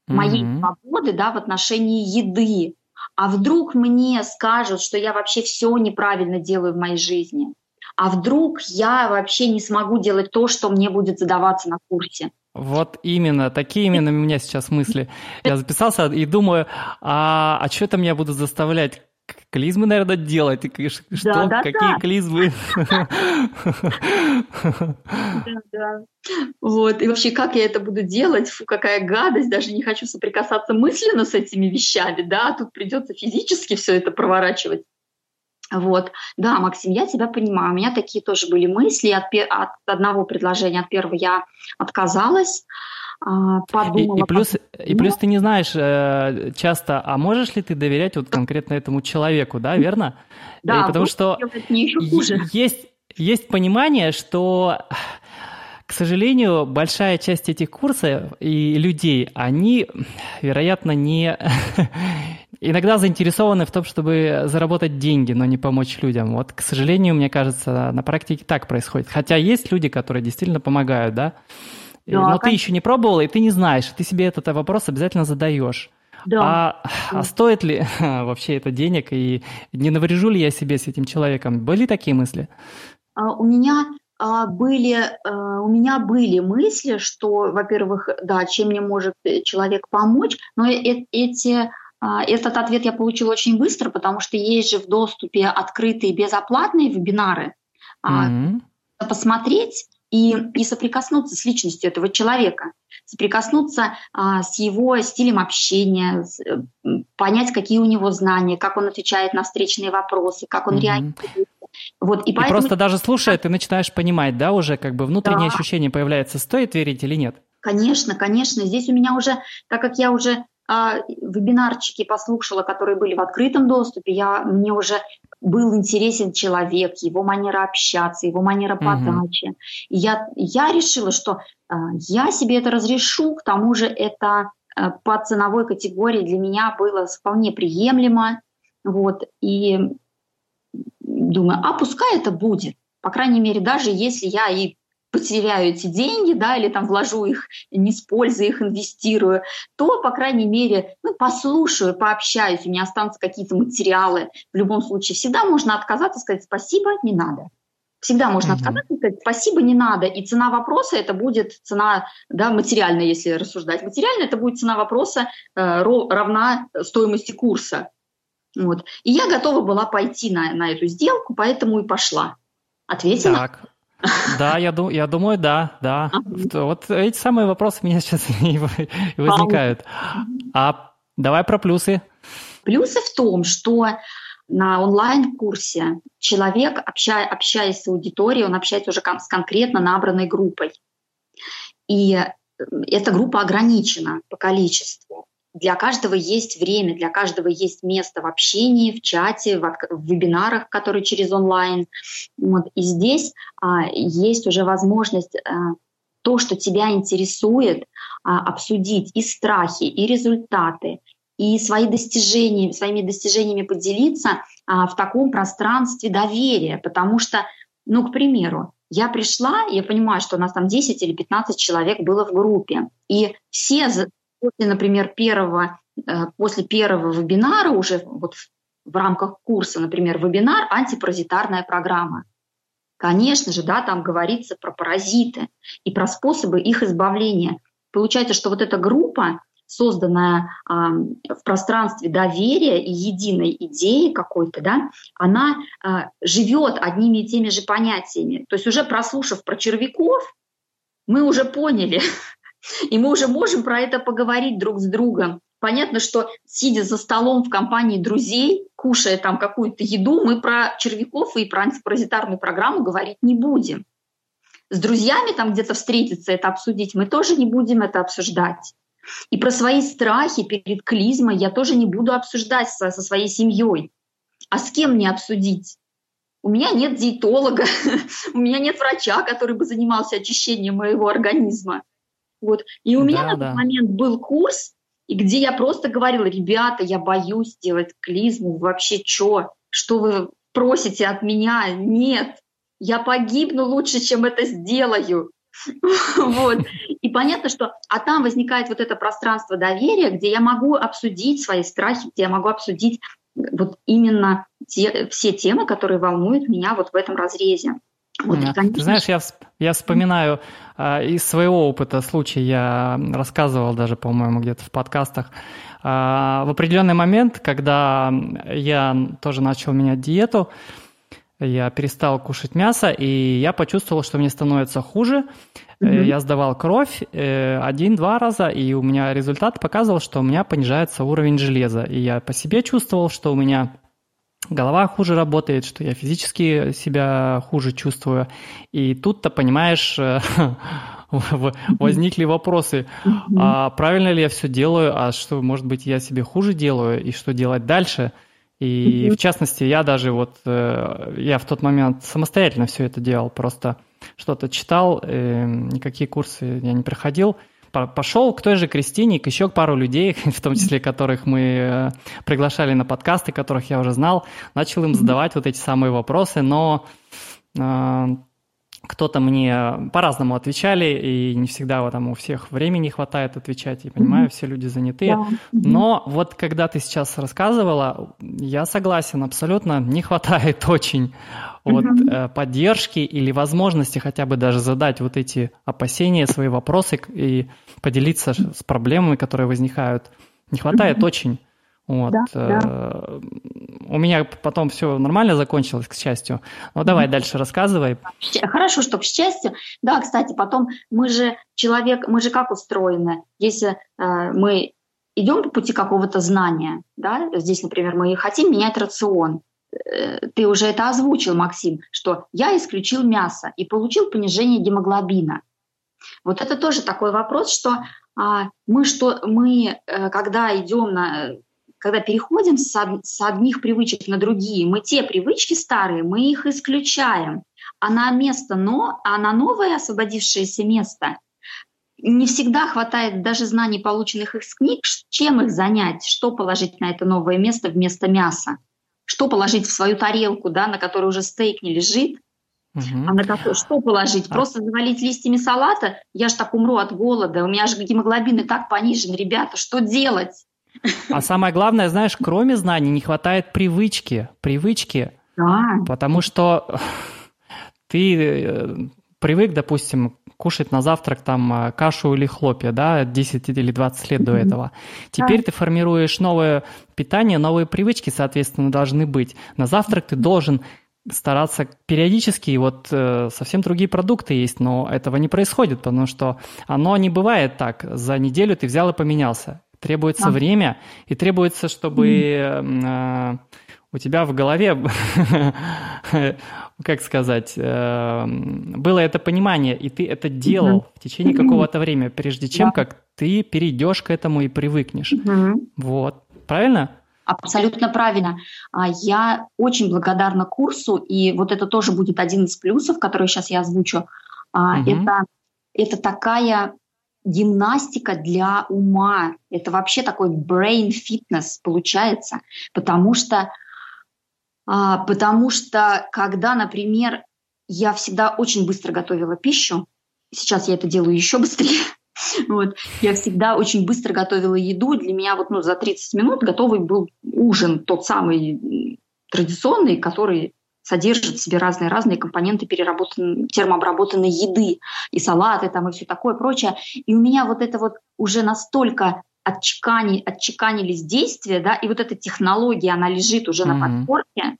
моей mm-hmm. свободы да, в отношении еды а вдруг мне скажут, что я вообще все неправильно делаю в моей жизни, а вдруг я вообще не смогу делать то, что мне будет задаваться на курсе. Вот именно, такие именно у меня сейчас мысли. Я записался и думаю, а, а что там я буду заставлять клизмы, наверное, делать. Что? Да, да, Какие да. клизмы? Да, да. Вот. И вообще, как я это буду делать? Фу, какая гадость. Даже не хочу соприкасаться мысленно с этими вещами, да. Тут придется физически все это проворачивать. Вот. Да, Максим, я тебя понимаю. У меня такие тоже были мысли. От, от одного предложения, от первого я отказалась. Подумала. И, и плюс, и плюс ты не знаешь э, часто, а можешь ли ты доверять вот конкретно этому человеку, да, верно? Да, и потому что есть, есть понимание, что к сожалению, большая часть этих курсов и людей, они, вероятно, не иногда заинтересованы в том, чтобы заработать деньги, но не помочь людям. Вот, к сожалению, мне кажется, на практике так происходит. Хотя есть люди, которые действительно помогают, да. Да, Но конечно. ты еще не пробовала, и ты не знаешь, ты себе этот вопрос обязательно задаешь. Да. А, а стоит ли вообще это денег, и не наврежу ли я себе с этим человеком? Были такие мысли? А, у меня а, были, а, у меня были мысли, что, во-первых, да, чем мне может человек помочь, но э эти а, этот ответ я получила очень быстро, потому что есть же в доступе открытые безоплатные вебинары. Mm-hmm. Посмотреть, и, и соприкоснуться с личностью этого человека, соприкоснуться а, с его стилем общения, с, э, понять, какие у него знания, как он отвечает на встречные вопросы, как он mm-hmm. реагирует. Вот, и, и поэтому... просто даже слушая, ты начинаешь понимать, да, уже как бы внутреннее да. ощущение появляется, стоит верить или нет? Конечно, конечно. Здесь у меня уже, так как я уже вебинарчики послушала, которые были в открытом доступе, я, мне уже был интересен человек, его манера общаться, его манера подачи. Mm-hmm. И я, я решила, что а, я себе это разрешу, к тому же это а, по ценовой категории для меня было вполне приемлемо. Вот, и думаю, а пускай это будет. По крайней мере, даже если я и потеряю эти деньги, да, или там вложу их не с пользой, их инвестирую, то, по крайней мере, ну, послушаю, пообщаюсь, у меня останутся какие-то материалы. В любом случае, всегда можно отказаться, сказать спасибо, не надо. Всегда можно mm-hmm. отказаться сказать спасибо, не надо. И цена вопроса это будет цена, да, материальная, если рассуждать. Материально это будет цена вопроса э, равна стоимости курса. Вот. И я готова была пойти на, на эту сделку, поэтому и пошла. Ответила? Так. Да, я, ду- я думаю, да, да. Ага. Вот эти самые вопросы у меня сейчас и возникают. А давай про плюсы. Плюсы в том, что на онлайн-курсе человек, общая, общаясь с аудиторией, он общается уже с конкретно набранной группой. И э, эта группа ограничена по количеству для каждого есть время, для каждого есть место в общении, в чате, в, в вебинарах, которые через онлайн. Вот. И здесь а, есть уже возможность а, то, что тебя интересует, а, обсудить и страхи, и результаты, и свои достижения, своими достижениями поделиться а, в таком пространстве доверия, потому что, ну, к примеру, я пришла, я понимаю, что у нас там 10 или 15 человек было в группе, и все после, например, первого, э, после первого вебинара уже вот в рамках курса, например, вебинар «Антипаразитарная программа». Конечно же, да, там говорится про паразиты и про способы их избавления. Получается, что вот эта группа, созданная э, в пространстве доверия и единой идеи какой-то, да, она э, живет одними и теми же понятиями. То есть уже прослушав про червяков, мы уже поняли, И мы уже можем про это поговорить друг с другом. Понятно, что сидя за столом в компании друзей, кушая там какую-то еду, мы про червяков и про антипаразитарную программу говорить не будем. С друзьями там где-то встретиться, это обсудить, мы тоже не будем это обсуждать. И про свои страхи перед клизмой я тоже не буду обсуждать со, со своей семьей. А с кем мне обсудить? У меня нет диетолога, у меня нет врача, который бы занимался очищением моего организма. Вот. И у да, меня на да. тот момент был курс, и где я просто говорила, ребята, я боюсь делать клизму, вообще что? Что вы просите от меня? Нет, я погибну лучше, чем это сделаю. Вот. И понятно, что а там возникает вот это пространство доверия, где я могу обсудить свои страхи, где я могу обсудить вот именно те, все темы, которые волнуют меня вот в этом разрезе. Вот, Ты знаешь, я, я вспоминаю э, из своего опыта случай, я рассказывал даже, по-моему, где-то в подкастах. Э, в определенный момент, когда я тоже начал менять диету, я перестал кушать мясо, и я почувствовал, что мне становится хуже. Mm-hmm. Я сдавал кровь э, один-два раза, и у меня результат показывал, что у меня понижается уровень железа. И я по себе чувствовал, что у меня голова хуже работает, что я физически себя хуже чувствую. И тут-то, понимаешь, э, возникли вопросы, а правильно ли я все делаю, а что, может быть, я себе хуже делаю, и что делать дальше? И в частности, я даже вот, э, я в тот момент самостоятельно все это делал, просто что-то читал, э, никакие курсы я не проходил, пошел к той же Кристине, к еще пару людей, в том числе которых мы э, приглашали на подкасты, которых я уже знал, начал им задавать вот эти самые вопросы, но э, кто-то мне по-разному отвечали, и не всегда там у всех времени хватает отвечать, и понимаю, все люди заняты. Но вот когда ты сейчас рассказывала, я согласен, абсолютно не хватает очень вот э, поддержки или возможности хотя бы даже задать вот эти опасения, свои вопросы и поделиться с проблемами, которые возникают. Не хватает очень. Вот. Да, да. Э, у меня потом все нормально закончилось, к счастью. Ну, давай mm-hmm. дальше рассказывай. Хорошо, что к счастью. Да, кстати, потом мы же человек, мы же как устроены? Если э, мы идем по пути какого-то знания, да, здесь, например, мы хотим менять рацион, э, ты уже это озвучил, Максим, что я исключил мясо и получил понижение гемоглобина. Вот это тоже такой вопрос, что а, мы что мы, э, когда идем на когда переходим с, одних привычек на другие, мы те привычки старые, мы их исключаем, а на место, но, а на новое освободившееся место не всегда хватает даже знаний, полученных из книг, чем их занять, что положить на это новое место вместо мяса, что положить в свою тарелку, да, на которой уже стейк не лежит, Угу. А на какой, что положить? А. Просто завалить листьями салата? Я же так умру от голода. У меня же гемоглобин и так понижен, ребята. Что делать? А самое главное, знаешь, кроме знаний не хватает привычки. Привычки. Да. Потому что ты э, привык, допустим, кушать на завтрак там э, кашу или хлопья, да, 10 или 20 лет до этого. Теперь ты формируешь новое питание, новые привычки, соответственно, должны быть. На завтрак ты должен стараться периодически, вот э, совсем другие продукты есть, но этого не происходит, потому что оно не бывает так. За неделю ты взял и поменялся. Требуется а. время, и требуется, чтобы э, у тебя в голове, как сказать, э, было это понимание, и ты это делал в течение какого-то времени, прежде чем как ты перейдешь к этому и привыкнешь. Вот. Правильно? Абсолютно правильно. А, я очень благодарна курсу, и вот это тоже будет один из плюсов, который сейчас я озвучу. Угу. Это, это такая гимнастика для ума. Это вообще такой brain fitness получается, потому что, а, потому что когда, например, я всегда очень быстро готовила пищу, сейчас я это делаю еще быстрее, Вот. Я всегда очень быстро готовила еду. Для меня вот ну, за 30 минут готовый был ужин, тот самый традиционный, который содержит в себе разные-разные компоненты переработанной, термообработанной еды, и салаты там, и все такое прочее. И у меня вот это вот уже настолько отчекани, отчеканились действия, да, и вот эта технология, она лежит уже mm-hmm. на подпорке.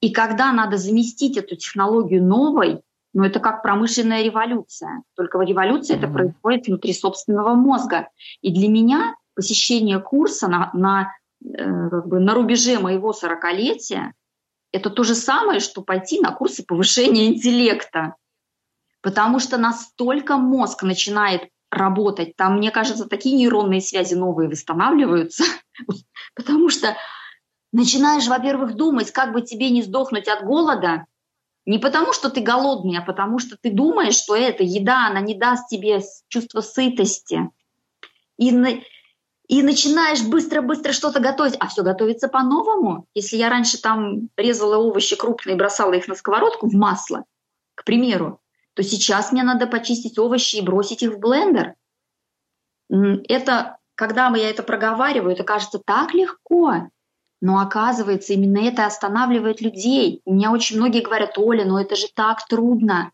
И когда надо заместить эту технологию новой, но это как промышленная революция. Только революция это происходит внутри собственного мозга. И для меня посещение курса на, на, э, как бы на рубеже моего сорокалетия это то же самое, что пойти на курсы повышения интеллекта. Потому что настолько мозг начинает работать, там, мне кажется, такие нейронные связи новые восстанавливаются, потому что начинаешь, во-первых, думать, как бы тебе не сдохнуть от голода, не потому, что ты голодный, а потому, что ты думаешь, что эта еда, она не даст тебе чувство сытости. И, и начинаешь быстро-быстро что-то готовить, а все готовится по-новому. Если я раньше там резала овощи крупные бросала их на сковородку в масло, к примеру, то сейчас мне надо почистить овощи и бросить их в блендер. Это, когда я это проговариваю, это кажется так легко. Но оказывается, именно это останавливает людей. У меня очень многие говорят, Оля, но это же так трудно.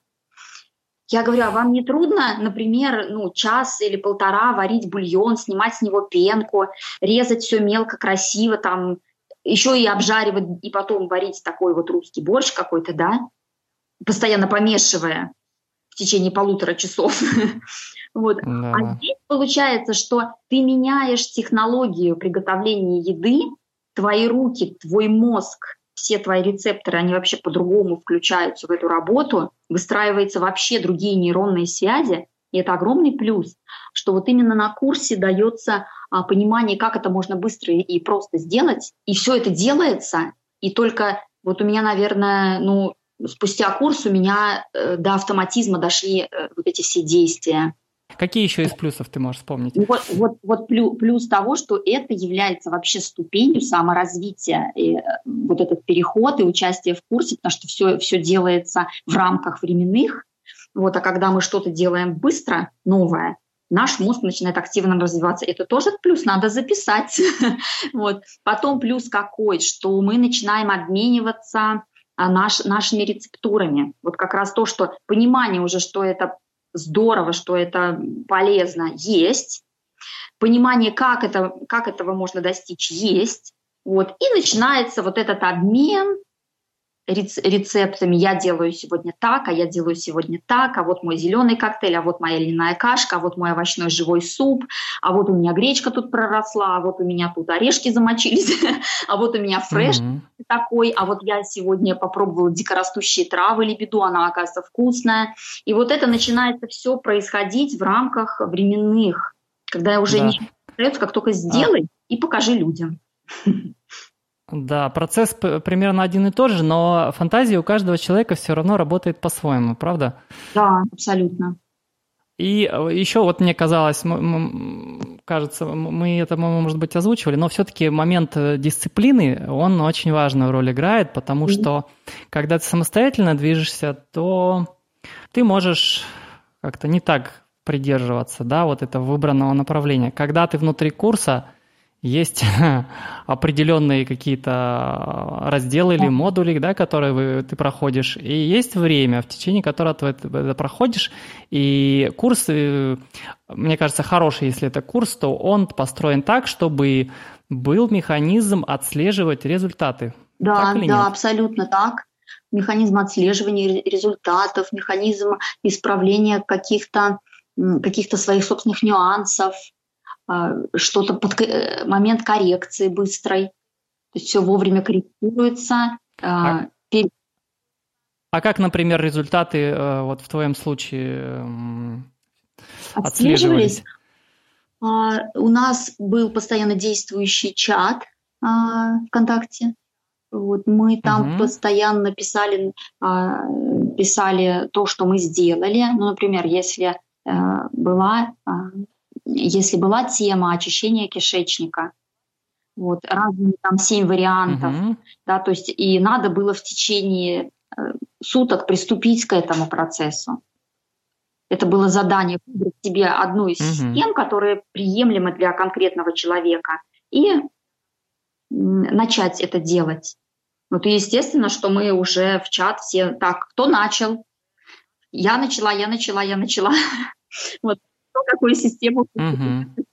Я говорю, а вам не трудно, например, ну, час или полтора варить бульон, снимать с него пенку, резать все мелко, красиво, там, еще и обжаривать, и потом варить такой вот русский борщ какой-то, да, постоянно помешивая в течение полутора часов. Вот. А здесь получается, что ты меняешь технологию приготовления еды, твои руки, твой мозг, все твои рецепторы, они вообще по-другому включаются в эту работу, выстраиваются вообще другие нейронные связи, и это огромный плюс, что вот именно на курсе дается а, понимание, как это можно быстро и просто сделать, и все это делается, и только вот у меня, наверное, ну, спустя курс у меня э, до автоматизма дошли э, вот эти все действия. Какие еще из плюсов ты можешь вспомнить? Вот, вот, вот плюс, того, что это является вообще ступенью саморазвития, и э, вот этот переход и участие в курсе, потому что все, все делается в рамках временных. Вот, а когда мы что-то делаем быстро, новое, наш мозг начинает активно развиваться. Это тоже плюс, надо записать. вот. Потом плюс какой, что мы начинаем обмениваться а, наш, нашими рецептурами. Вот как раз то, что понимание уже, что это здорово, что это полезно, есть. Понимание, как, это, как этого можно достичь, есть. Вот. И начинается вот этот обмен рецептами. Я делаю сегодня так, а я делаю сегодня так, а вот мой зеленый коктейль, а вот моя льняная кашка, а вот мой овощной живой суп, а вот у меня гречка тут проросла, а вот у меня тут орешки замочились, а вот у меня фреш mm-hmm. такой, а вот я сегодня попробовала дикорастущие травы лебеду, она оказывается вкусная. И вот это начинается все происходить в рамках временных, когда я уже да. не как только сделай а. и покажи людям. Да, процесс примерно один и тот же, но фантазия у каждого человека все равно работает по-своему, правда? Да, абсолютно. И э, еще вот мне казалось, кажется, мы это, может быть, озвучивали, но все-таки момент э, дисциплины, он очень важную роль играет, потому mm-hmm. что когда ты самостоятельно движешься, то ты можешь как-то не так придерживаться, да, вот этого выбранного направления. Когда ты внутри курса, есть определенные какие-то разделы или модули, да, которые вы, ты проходишь, и есть время, в течение которого ты это проходишь, и курс, э, мне кажется, хороший, если это курс, то он построен так, чтобы был механизм отслеживать результаты. Да, да, нет? абсолютно так. Механизм отслеживания результатов, механизм исправления каких-то каких-то своих собственных нюансов, что-то под э, момент коррекции быстрой. То есть все вовремя корректируется. А, а, а как, например, результаты э, вот в твоем случае отслеживались? А, у нас был постоянно действующий чат ВКонтакте. Вот мы там угу. постоянно писали, писали то, что мы сделали. Ну, например, если э, была если была тема очищения кишечника, вот, разные там семь вариантов, угу. да, то есть и надо было в течение э, суток приступить к этому процессу. Это было задание выбрать себе одну из угу. систем, которая приемлема для конкретного человека, и начать это делать. Вот и естественно, что мы уже в чат все так, кто начал? Я начала, я начала, я начала. Вот какую систему. Угу.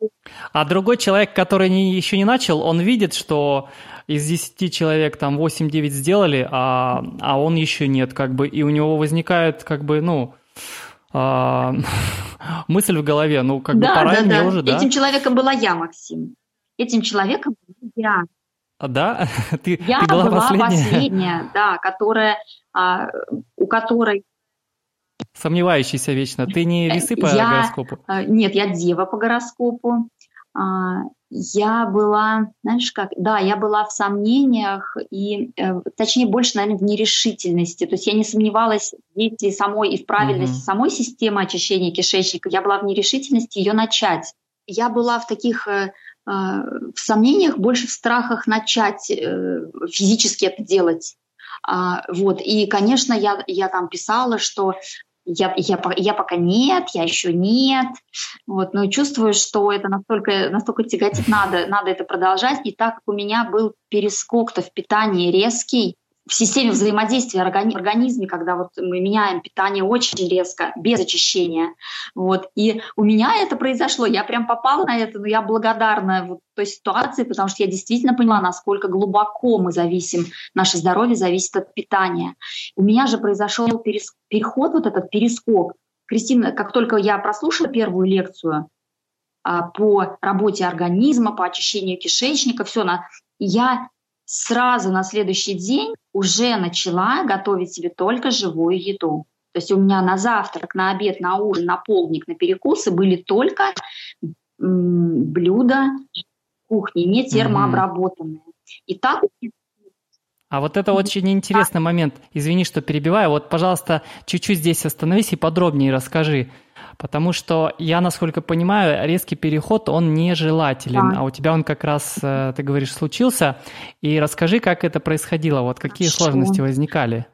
А другой человек, который не, еще не начал, он видит, что из 10 человек там 8-9 сделали, а, а он еще нет, как бы, и у него возникает, как бы, ну, а, мысль в голове, ну, как да, бы пора да, мне да. уже, да? Этим человеком была я, Максим. Этим человеком была я. А, да? Ты, я ты была, была последняя? последняя, да, которая, а, у которой Сомневающийся вечно. Ты не весы по я, гороскопу? Э, нет, я дева по гороскопу. А, я была, знаешь как, да, я была в сомнениях и, э, точнее, больше, наверное, в нерешительности. То есть я не сомневалась в действии самой и в правильности mm-hmm. самой системы очищения кишечника. Я была в нерешительности ее начать. Я была в таких э, в сомнениях, больше в страхах начать физически это делать. А, вот. И, конечно, я, я там писала, что я, я, я пока нет, я еще нет. Вот, но чувствую, что это настолько, настолько тяготит, надо, надо это продолжать. И так как у меня был перескок-то в питании резкий, в системе взаимодействия в организме, когда вот мы меняем питание очень резко, без очищения. Вот. И у меня это произошло, я прям попала на это, но я благодарна вот той ситуации, потому что я действительно поняла, насколько глубоко мы зависим, наше здоровье зависит от питания. У меня же произошел переход, вот этот перескок. Кристина, как только я прослушала первую лекцию а, по работе организма, по очищению кишечника, все, на, я сразу на следующий день уже начала готовить себе только живую еду. То есть у меня на завтрак, на обед, на ужин, на полдник, на перекусы были только блюда кухни, не термообработанные. И так а вот это очень интересный момент. Извини, что перебиваю. Вот, пожалуйста, чуть-чуть здесь остановись и подробнее расскажи. Потому что я, насколько понимаю, резкий переход, он нежелателен, да. а у тебя он как раз, э, ты говоришь, случился. И расскажи, как это происходило, вот какие Хорошо. сложности возникали?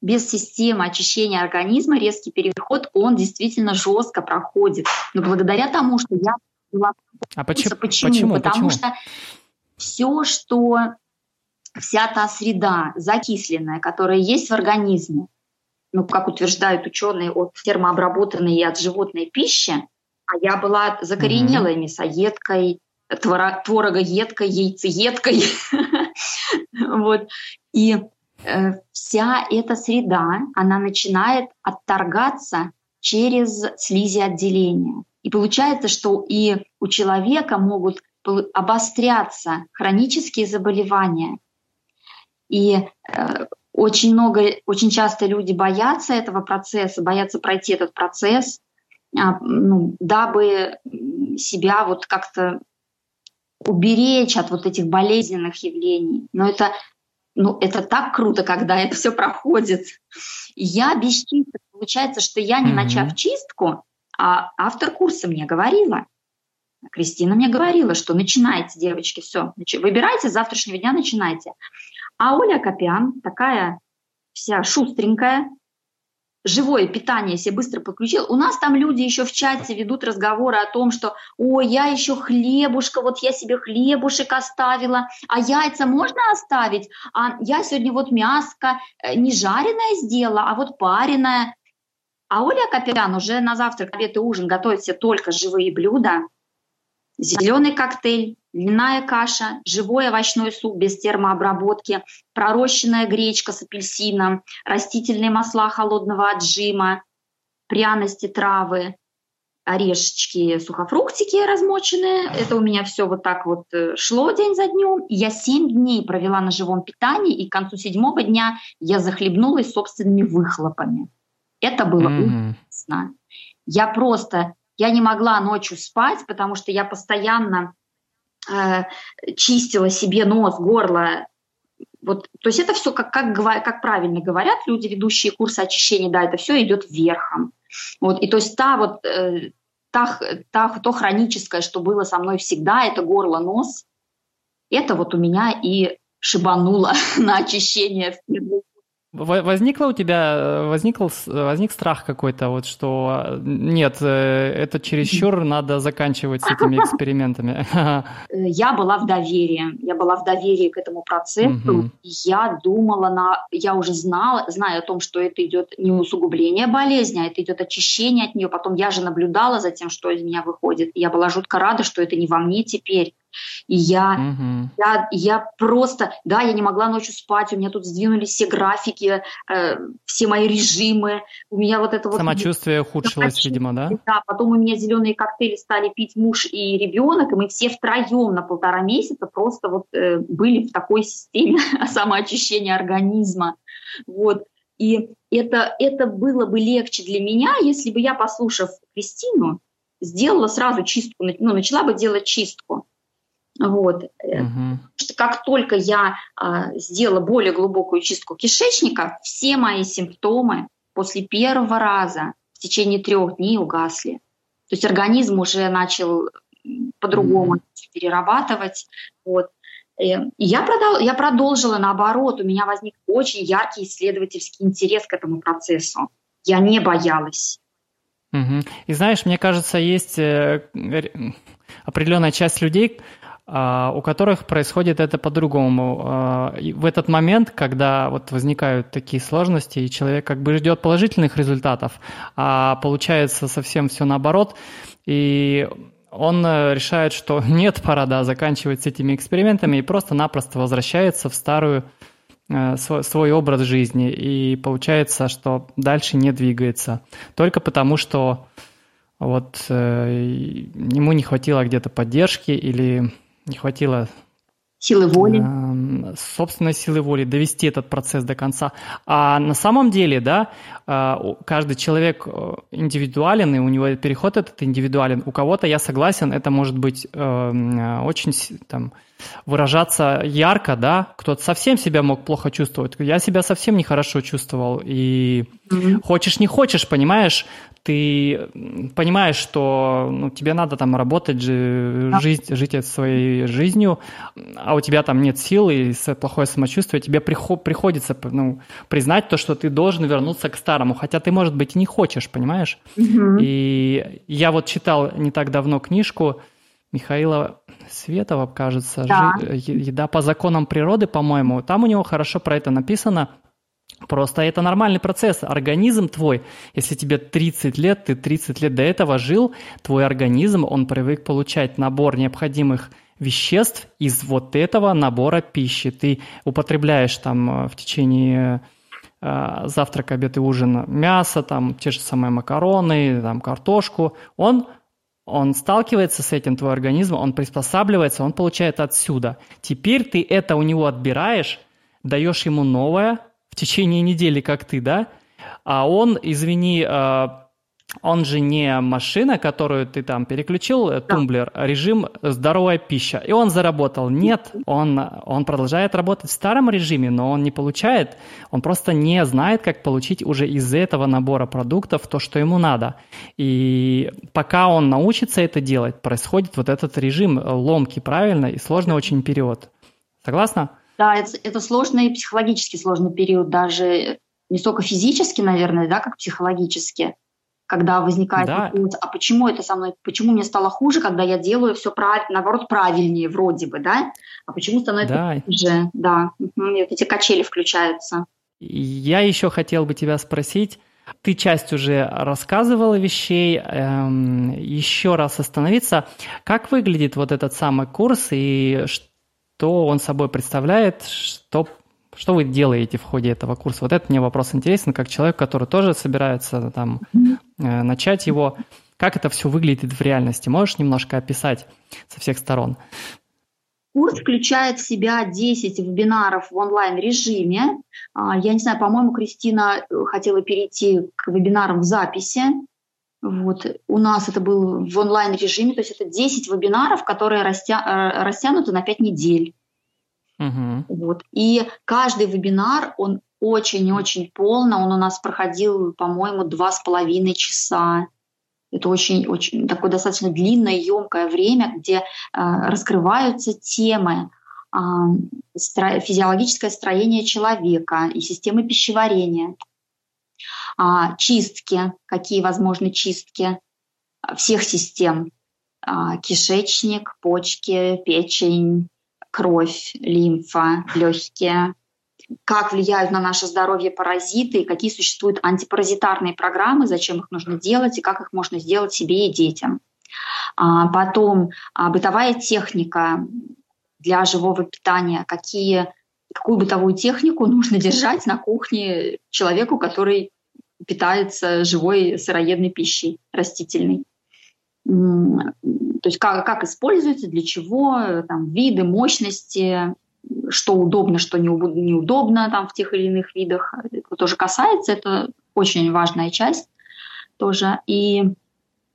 Без системы очищения организма резкий переход, он действительно жестко проходит. Но благодаря тому, что я была... А почему? Почему? почему? Потому почему? что все, что вся та среда закисленная, которая есть в организме, ну, как утверждают ученые, от термообработанной и от животной пищи, а я была закоренелой mm-hmm. мясоедкой, творогоедкой, яйцеедкой. вот. И э, вся эта среда, она начинает отторгаться через слизи отделения. И получается, что и у человека могут обостряться хронические заболевания. И э, очень много, очень часто люди боятся этого процесса, боятся пройти этот процесс, а, ну, дабы себя вот как-то уберечь от вот этих болезненных явлений. Но это, ну, это так круто, когда это все проходит. Я без чисток. Получается, что я, не mm-hmm. начав чистку, а автор курса мне говорила, Кристина мне говорила, что начинайте, девочки, все, выбирайте, с завтрашнего дня начинайте. А Оля Копян, такая вся шустренькая, живое питание себе быстро подключил. У нас там люди еще в чате ведут разговоры о том, что «Ой, я еще хлебушка, вот я себе хлебушек оставила, а яйца можно оставить? А я сегодня вот мяско э, не жареное сделала, а вот пареное». А Оля Копян уже на завтрак, обед и ужин готовит себе только живые блюда. Зеленый коктейль, льняная каша, живой овощной суп без термообработки, пророщенная гречка с апельсином, растительные масла холодного отжима, пряности, травы, орешечки, сухофруктики размоченные. Это у меня все вот так вот э, шло день за днем. Я семь дней провела на живом питании, и к концу седьмого дня я захлебнулась собственными выхлопами. Это было mm-hmm. ужасно. Я просто, я не могла ночью спать, потому что я постоянно э, чистила себе нос, горло. Вот, то есть это все, как, как, как правильно говорят люди, ведущие курсы очищения, да, это все идет вверхом. Вот, и то есть та вот, э, та, та, то хроническое, что было со мной всегда, это горло, нос, это вот у меня и шибануло на очищение в первую Возникло у тебя, возник, возник страх какой-то, вот что нет, э, это чересчур, надо заканчивать с этими экспериментами? Я была в доверии, я была в доверии к этому процессу, я думала, на, я уже знала, зная о том, что это идет не усугубление болезни, а это идет очищение от нее, потом я же наблюдала за тем, что из меня выходит, я была жутко рада, что это не во мне теперь, и я, угу. я, я просто, да, я не могла ночью спать, у меня тут сдвинулись все графики, э, все мои режимы, у меня вот это вот... Самочувствие ухудшилось, самочувствие, видимо, да? Да, потом у меня зеленые коктейли стали пить муж и ребенок, и мы все втроем на полтора месяца просто вот э, были в такой системе самоочищения организма. Вот. И это, это было бы легче для меня, если бы я, послушав Кристину, сделала сразу чистку, ну, начала бы делать чистку. Вот. Угу. Что как только я а, сделала более глубокую чистку кишечника, все мои симптомы после первого раза в течение трех дней угасли. То есть организм уже начал по-другому угу. перерабатывать. Вот. Э, и я, продол- я продолжила наоборот, у меня возник очень яркий исследовательский интерес к этому процессу. Я не боялась. Угу. И знаешь, мне кажется, есть э, определенная часть людей, у которых происходит это по-другому. А, в этот момент, когда вот возникают такие сложности, и человек как бы ждет положительных результатов, а получается совсем все наоборот, и он э, решает, что нет, пора да, заканчивать с этими экспериментами и просто-напросто возвращается в старую э, свой, свой образ жизни. И получается, что дальше не двигается. Только потому, что вот э, ему не хватило где-то поддержки или не хватило силы воли. Э, собственной силы воли довести этот процесс до конца. А на самом деле, да, э, каждый человек э, индивидуален, и у него переход этот индивидуален. У кого-то, я согласен, это может быть э, очень там, выражаться ярко, да, кто-то совсем себя мог плохо чувствовать. Я себя совсем нехорошо чувствовал. И mm-hmm. хочешь, не хочешь, понимаешь, ты понимаешь, что ну, тебе надо там работать, жить, жить своей жизнью, а у тебя там нет сил и плохое самочувствие, тебе приход, приходится ну, признать то, что ты должен вернуться к старому, хотя ты, может быть, и не хочешь, понимаешь? Mm-hmm. И я вот читал не так давно книжку Михаила Светова, кажется, да. «Еда по законам природы», по-моему. Там у него хорошо про это написано – Просто это нормальный процесс. Организм твой, если тебе 30 лет, ты 30 лет до этого жил, твой организм, он привык получать набор необходимых веществ из вот этого набора пищи. Ты употребляешь там э, в течение э, завтрака, обед и ужин мясо, там те же самые макароны, там картошку. Он он сталкивается с этим, твой организм, он приспосабливается, он получает отсюда. Теперь ты это у него отбираешь, даешь ему новое, течение недели, как ты, да, а он, извини, а, он же не машина, которую ты там переключил, э, тумблер, да. режим здоровая пища, и он заработал. Нет, он, он продолжает работать в старом режиме, но он не получает, он просто не знает, как получить уже из этого набора продуктов то, что ему надо. И пока он научится это делать, происходит вот этот режим ломки, правильно, и сложный очень период. Согласна? Да, это, это сложный, психологически сложный период, даже не столько физически, наверное, да, как психологически когда возникает да. вопрос, а почему это со мной, почему мне стало хуже, когда я делаю все прав... наоборот правильнее вроде бы, да, а почему становится да. хуже, да, вот эти качели включаются. Я еще хотел бы тебя спросить, ты часть уже рассказывала вещей, эм, еще раз остановиться. Как выглядит вот этот самый курс и что он собой представляет, что что вы делаете в ходе этого курса? Вот это мне вопрос интересен, как человек, который тоже собирается там э, начать его. Как это все выглядит в реальности? Можешь немножко описать со всех сторон? Курс включает в себя 10 вебинаров в онлайн-режиме. А, я не знаю, по-моему, Кристина э, хотела перейти к вебинарам в записи. Вот. У нас это было в онлайн-режиме, то есть это 10 вебинаров, которые растя... Э, растянуты на 5 недель. Угу. Вот. И каждый вебинар, он очень-очень полно, он у нас проходил, по-моему, два с половиной часа. Это очень, очень такое достаточно длинное, емкое время, где э, раскрываются темы э, стро, физиологическое строение человека и системы пищеварения, э, чистки, какие возможны чистки всех систем, э, кишечник, почки, печень, кровь, лимфа, легкие, как влияют на наше здоровье паразиты, какие существуют антипаразитарные программы, зачем их нужно делать и как их можно сделать себе и детям. А потом а, бытовая техника для живого питания, какие, какую бытовую технику нужно держать на кухне человеку, который питается живой сыроедной пищей растительной то есть как, как используется, для чего, там, виды, мощности, что удобно, что неудобно там, в тех или иных видах. Это тоже касается, это очень важная часть тоже. И,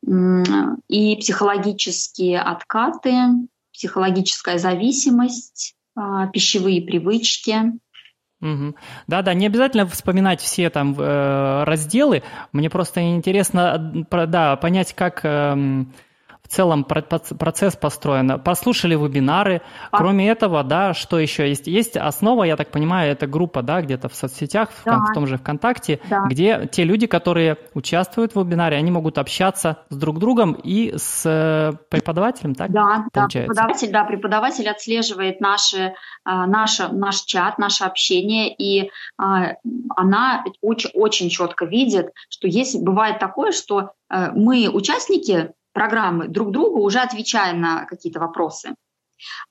и психологические откаты, психологическая зависимость, а, пищевые привычки, Да-да, не обязательно вспоминать все там э, разделы. Мне просто интересно, да, понять, как эм, целом процесс построен. Послушали вебинары. Кроме этого, да, что еще есть? Есть основа, я так понимаю, это группа, да, где-то в соцсетях, да. в, в том же ВКонтакте, да. где те люди, которые участвуют в вебинаре, они могут общаться с друг другом и с э, преподавателем, так? Да, да, преподаватель, да, преподаватель отслеживает наши, а, наш, наш чат, наше общение, и а, она очень, очень четко видит, что если бывает такое, что э, мы участники программы друг другу уже отвечаем на какие-то вопросы.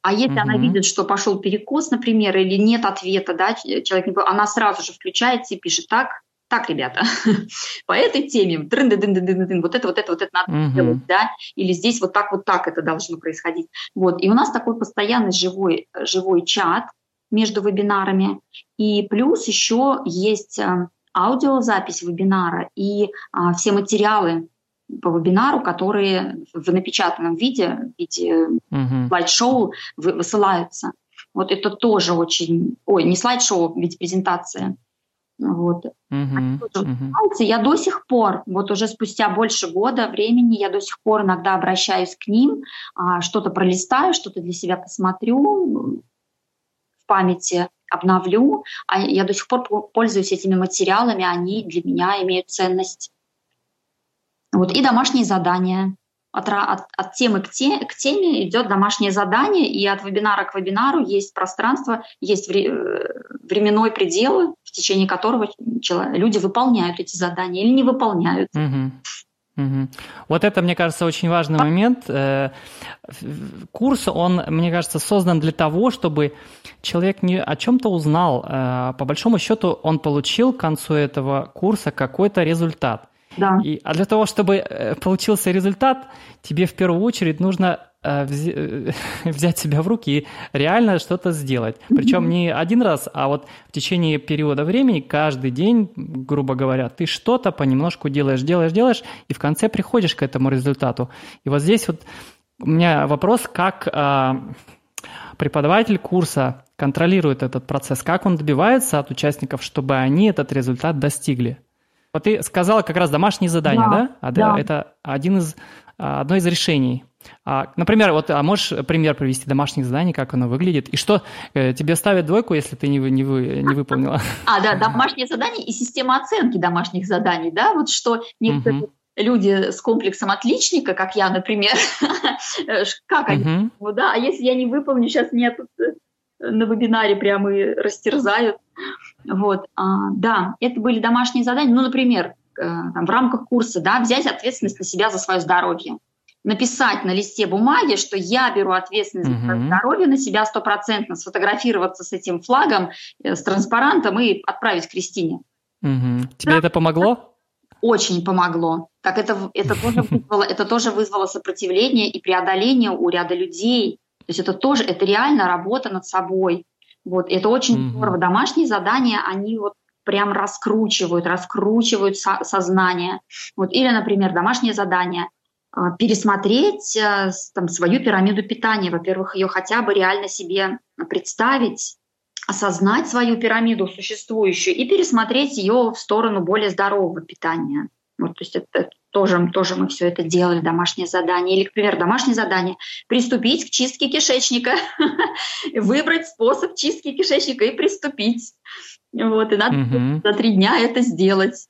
А если mm-hmm. она видит, что пошел перекос, например, или нет ответа, да, человек не, она сразу же включается и пишет так, так, ребята, по этой теме, дрын -дын -дын -дын -дын, вот это, вот это, вот это надо mm-hmm. делать, да, или здесь вот так, вот так это должно происходить. Вот, и у нас такой постоянный живой, живой чат между вебинарами, и плюс еще есть э, аудиозапись вебинара и а, все материалы по вебинару, которые в напечатанном виде, в виде uh-huh. слайд-шоу высылаются. Вот это тоже очень... Ой, не слайд-шоу, ведь презентация. Вот. Uh-huh. Uh-huh. Я до сих пор, вот уже спустя больше года времени, я до сих пор иногда обращаюсь к ним, а, что-то пролистаю, что-то для себя посмотрю, в памяти обновлю. А я до сих пор пользуюсь этими материалами, они для меня имеют ценность. Вот, и домашние задания. От, от, от темы к, те, к теме идет домашнее задание, и от вебинара к вебинару есть пространство, есть вре, э, временной предел, в течение которого люди выполняют эти задания или не выполняют. Угу. Угу. Вот это, мне кажется, очень важный момент. Э, курс, он, мне кажется, создан для того, чтобы человек не о чем-то узнал. Э, по большому счету, он получил к концу этого курса какой-то результат. Да. И, а для того, чтобы э, получился результат, тебе в первую очередь нужно э, взять себя в руки и реально что-то сделать. Причем не один раз, а вот в течение периода времени, каждый день, грубо говоря, ты что-то понемножку делаешь, делаешь, делаешь, и в конце приходишь к этому результату. И вот здесь вот у меня вопрос, как э, преподаватель курса контролирует этот процесс, как он добивается от участников, чтобы они этот результат достигли. Вот ты сказала как раз домашние задания, да? да? А, да. Это один из, а, одно из решений. А, например, вот а можешь пример привести домашних заданий, как оно выглядит, и что э, тебе ставят двойку, если ты не, не, вы, не выполнила? А, да, домашние задания и система оценки домашних заданий, да, вот что некоторые угу. люди с комплексом отличника, как я, например, как они, угу. да, а если я не выполню, сейчас меня тут э, на вебинаре прямо и растерзают. Вот, а, да, это были домашние задания. Ну, например, э, там, в рамках курса, да, взять ответственность на себя за свое здоровье. Написать на листе бумаги, что я беру ответственность за свое здоровье на себя стопроцентно, сфотографироваться с этим флагом, э, с транспарантом и отправить Кристине. Угу. Тебе да. это помогло? Очень помогло. Так это, это, тоже вызвало, это тоже вызвало сопротивление и преодоление у ряда людей. То есть это тоже, это реально работа над собой. Вот, это очень mm-hmm. здорово. Домашние задания, они вот прям раскручивают, раскручивают со- сознание. Вот, или, например, домашнее задание а, пересмотреть э, там, свою пирамиду питания. Во-первых, ее хотя бы реально себе представить, осознать свою пирамиду существующую и пересмотреть ее в сторону более здорового питания. Вот, то есть это тоже, тоже мы все это делали, домашнее задание. Или, к примеру, домашнее задание – приступить к чистке кишечника, выбрать способ чистки кишечника и приступить. Вот, и надо за три дня это сделать.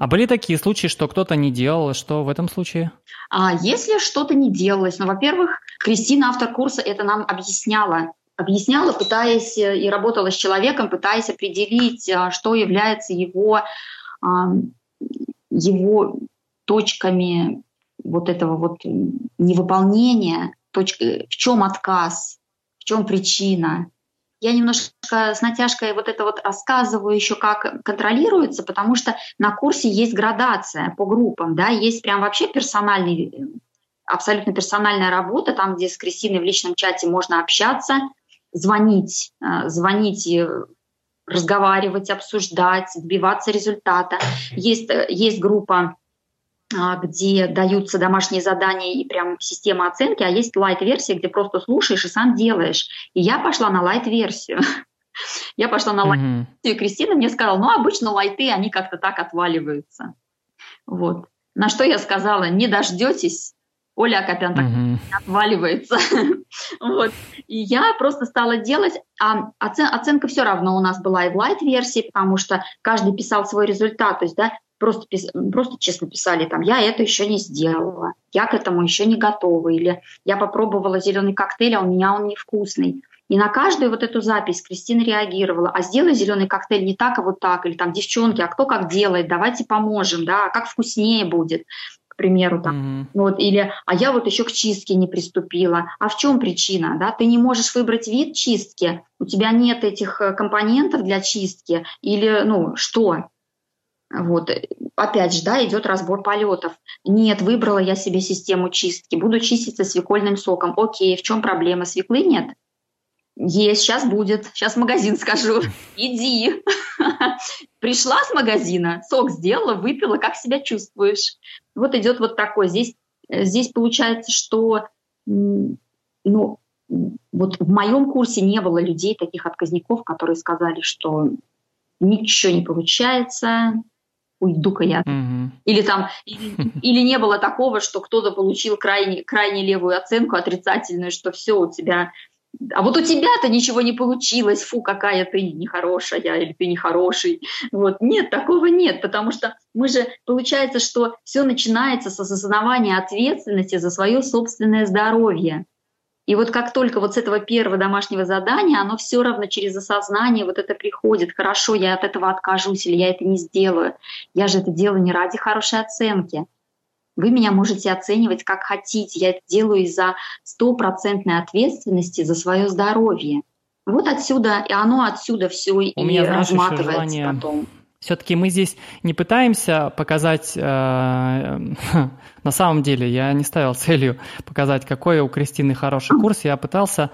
А были такие случаи, что кто-то не делал, что в этом случае? А если что-то не делалось, ну, во-первых, Кристина, автор курса, это нам объясняла. Объясняла, пытаясь и работала с человеком, пытаясь определить, а, что является его его точками вот этого вот невыполнения, точка, в чем отказ, в чем причина. Я немножко с натяжкой вот это вот рассказываю еще, как контролируется, потому что на курсе есть градация по группам, да, есть прям вообще персональный, абсолютно персональная работа, там, где с Кристиной в личном чате можно общаться, звонить, э, звонить разговаривать, обсуждать, добиваться результата. Есть, э, есть группа а, где даются домашние задания и прям система оценки, а есть лайт-версия, где просто слушаешь и сам делаешь. И я пошла на лайт-версию. Я пошла на лайт-версию, и Кристина мне сказала, ну, обычно лайты, они как-то так отваливаются. Вот. На что я сказала, не дождетесь, Оля Акопян так mm отваливается. вот. И я просто стала делать, а оцен, оценка все равно у нас была и в лайт-версии, потому что каждый писал свой результат, то есть, да, просто, просто честно писали, там, я это еще не сделала, я к этому еще не готова, или я попробовала зеленый коктейль, а у меня он невкусный. И на каждую вот эту запись Кристина реагировала, а сделай зеленый коктейль не так, а вот так, или там, девчонки, а кто как делает, давайте поможем, да, а как вкуснее будет примеру, там, mm-hmm. вот, или, а я вот еще к чистке не приступила. А в чем причина, да? Ты не можешь выбрать вид чистки, у тебя нет этих э, компонентов для чистки, или, ну, что? Вот, опять же, да, идет разбор полетов. Нет, выбрала я себе систему чистки, буду чиститься свекольным соком. Окей, в чем проблема? Свеклы нет? Есть, сейчас будет. Сейчас в магазин скажу. Иди. Пришла с магазина, сок сделала, выпила, как себя чувствуешь? Вот идет вот такой. Здесь, здесь получается, что ну, вот в моем курсе не было людей, таких отказников, которые сказали, что ничего не получается, уйду-ка я. Угу. Или там, или, или не было такого, что кто-то получил крайне, крайне левую оценку отрицательную, что все у тебя а вот у тебя-то ничего не получилось, фу, какая ты нехорошая или ты нехороший. Вот. Нет, такого нет, потому что мы же, получается, что все начинается с осознавания ответственности за свое собственное здоровье. И вот как только вот с этого первого домашнего задания, оно все равно через осознание вот это приходит. Хорошо, я от этого откажусь или я это не сделаю. Я же это делаю не ради хорошей оценки. Вы меня можете оценивать как хотите. Я это делаю из-за стопроцентной ответственности за свое здоровье. Вот отсюда, и оно отсюда все и меня, разматывается желание... потом. все-таки мы здесь не пытаемся показать, э, на самом деле я не ставил целью показать, какой у Кристины хороший курс, я пытался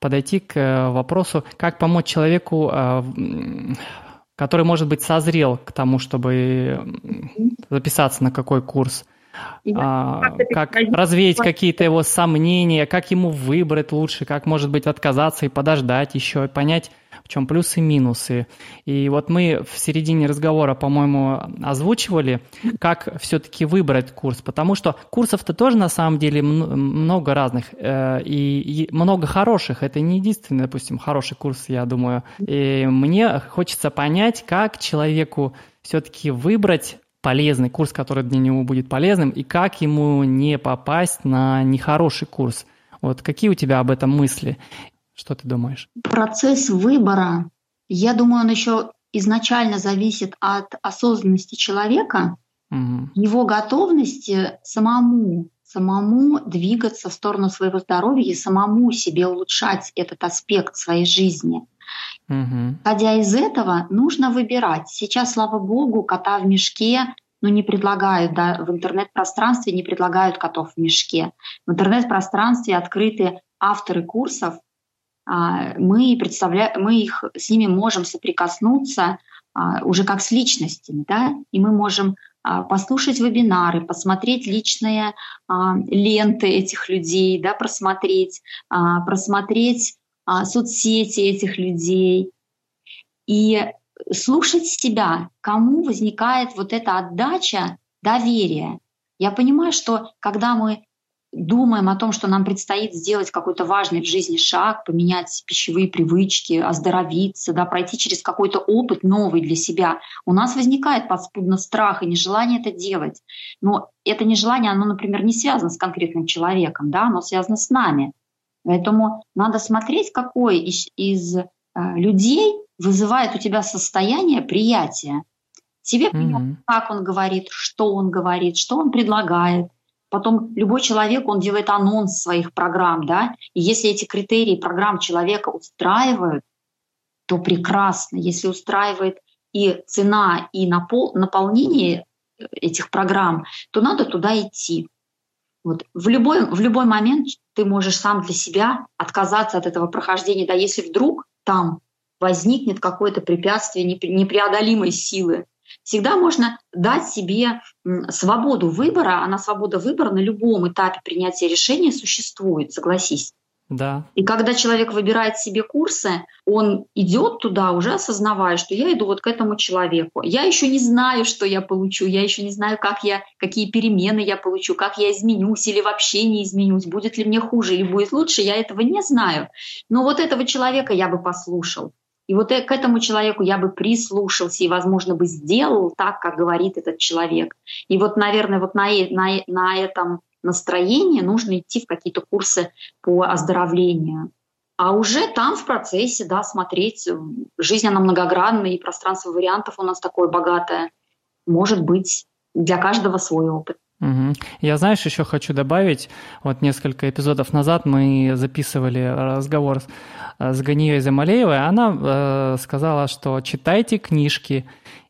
подойти к э, вопросу, как помочь человеку, э, который, может быть, созрел к тому, чтобы записаться на какой курс. А, как развеять какие-то его сомнения, как ему выбрать лучше, как, может быть, отказаться и подождать еще, и понять, в чем плюсы и минусы. И вот мы в середине разговора, по-моему, озвучивали, как все-таки выбрать курс, потому что курсов-то тоже на самом деле много разных э, и много хороших. Это не единственный, допустим, хороший курс, я думаю. И мне хочется понять, как человеку все-таки выбрать полезный курс, который для него будет полезным, и как ему не попасть на нехороший курс. Вот какие у тебя об этом мысли? Что ты думаешь? Процесс выбора, я думаю, он еще изначально зависит от осознанности человека, угу. его готовности самому самому двигаться в сторону своего здоровья и самому себе улучшать этот аспект своей жизни. Угу. Ходя из этого, нужно выбирать. Сейчас, слава богу, кота в мешке ну, не предлагают, да, в интернет-пространстве не предлагают котов в мешке. В интернет-пространстве открыты авторы курсов, а, мы, представля... мы их, с ними можем соприкоснуться а, уже как с личностями, да, и мы можем а, послушать вебинары, посмотреть личные ленты этих людей, да, просмотреть, просмотреть соцсети этих людей и слушать себя, кому возникает вот эта отдача доверия. Я понимаю, что когда мы думаем о том, что нам предстоит сделать какой-то важный в жизни шаг, поменять пищевые привычки, оздоровиться, да, пройти через какой-то опыт новый для себя, у нас возникает подспудно страх и нежелание это делать. Но это нежелание, оно, например, не связано с конкретным человеком, да, оно связано с нами. Поэтому надо смотреть, какой из, из э, людей вызывает у тебя состояние приятия. Тебе mm-hmm. как он говорит, что он говорит, что он предлагает – Потом любой человек, он делает анонс своих программ, да, и если эти критерии программ человека устраивают, то прекрасно. Если устраивает и цена, и напол- наполнение этих программ, то надо туда идти. Вот. В, любой, в любой момент ты можешь сам для себя отказаться от этого прохождения. Да, если вдруг там возникнет какое-то препятствие непреодолимой силы, Всегда можно дать себе свободу выбора, она свобода выбора на любом этапе принятия решения существует, согласись. Да. И когда человек выбирает себе курсы, он идет туда, уже осознавая, что я иду вот к этому человеку. Я еще не знаю, что я получу, я еще не знаю, как я, какие перемены я получу, как я изменюсь или вообще не изменюсь, будет ли мне хуже или будет лучше, я этого не знаю. Но вот этого человека я бы послушал. И вот э, к этому человеку я бы прислушался и, возможно, бы сделал так, как говорит этот человек. И вот, наверное, вот на, на, на этом настроении нужно идти в какие-то курсы по оздоровлению. А уже там в процессе, да, смотреть, жизнь она многогранная, и пространство вариантов у нас такое богатое. Может быть, для каждого свой опыт. Угу. Я, знаешь, еще хочу добавить, вот несколько эпизодов назад мы записывали разговор с, с Ганией Замалеевой, она э, сказала, что читайте книжки,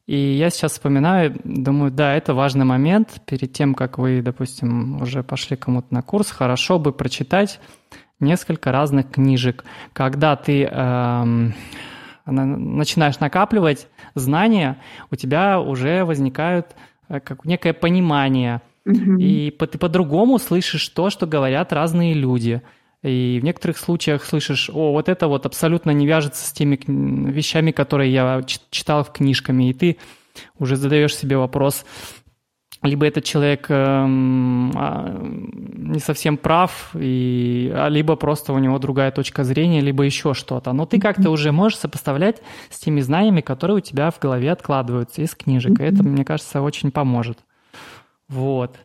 и я сейчас вспоминаю, думаю, да, это важный момент, перед тем, как вы, допустим, уже пошли кому-то на курс, хорошо бы прочитать несколько разных книжек. Когда ты э, начинаешь накапливать знания, у тебя уже возникают э, как некое понимание – и по, ты по-другому слышишь то, что говорят разные люди. И в некоторых случаях слышишь, о, вот это вот абсолютно не вяжется с теми вещами, которые я читал в книжками. И ты уже задаешь себе вопрос, либо этот человек эм, а, не совсем прав, и, а либо просто у него другая точка зрения, либо еще что-то. Но ты как-то уже можешь сопоставлять с теми знаниями, которые у тебя в голове откладываются из книжек. И это, мне кажется, очень поможет. Вот.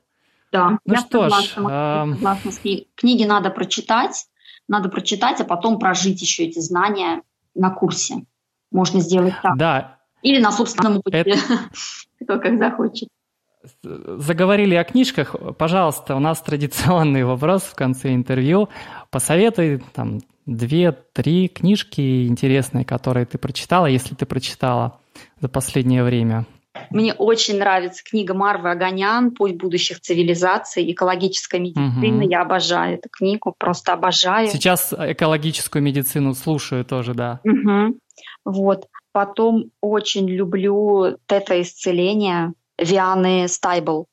Да, ну я что согласна, ж, согласна книгой. Книги надо прочитать, надо прочитать, а потом прожить еще эти знания на курсе. Можно сделать так. Да. Или на собственном опыте, Это... кто как захочет. Заговорили о книжках. Пожалуйста, у нас традиционный вопрос в конце интервью. Посоветуй там две-три книжки интересные, которые ты прочитала, если ты прочитала. за последнее время? Мне очень нравится книга Марвы Аганян «Путь будущих цивилизаций. Экологическая медицина». Угу. Я обожаю эту книгу, просто обожаю. Сейчас экологическую медицину слушаю тоже, да. Угу. Вот. Потом очень люблю тета-исцеление Вианы Стайбл.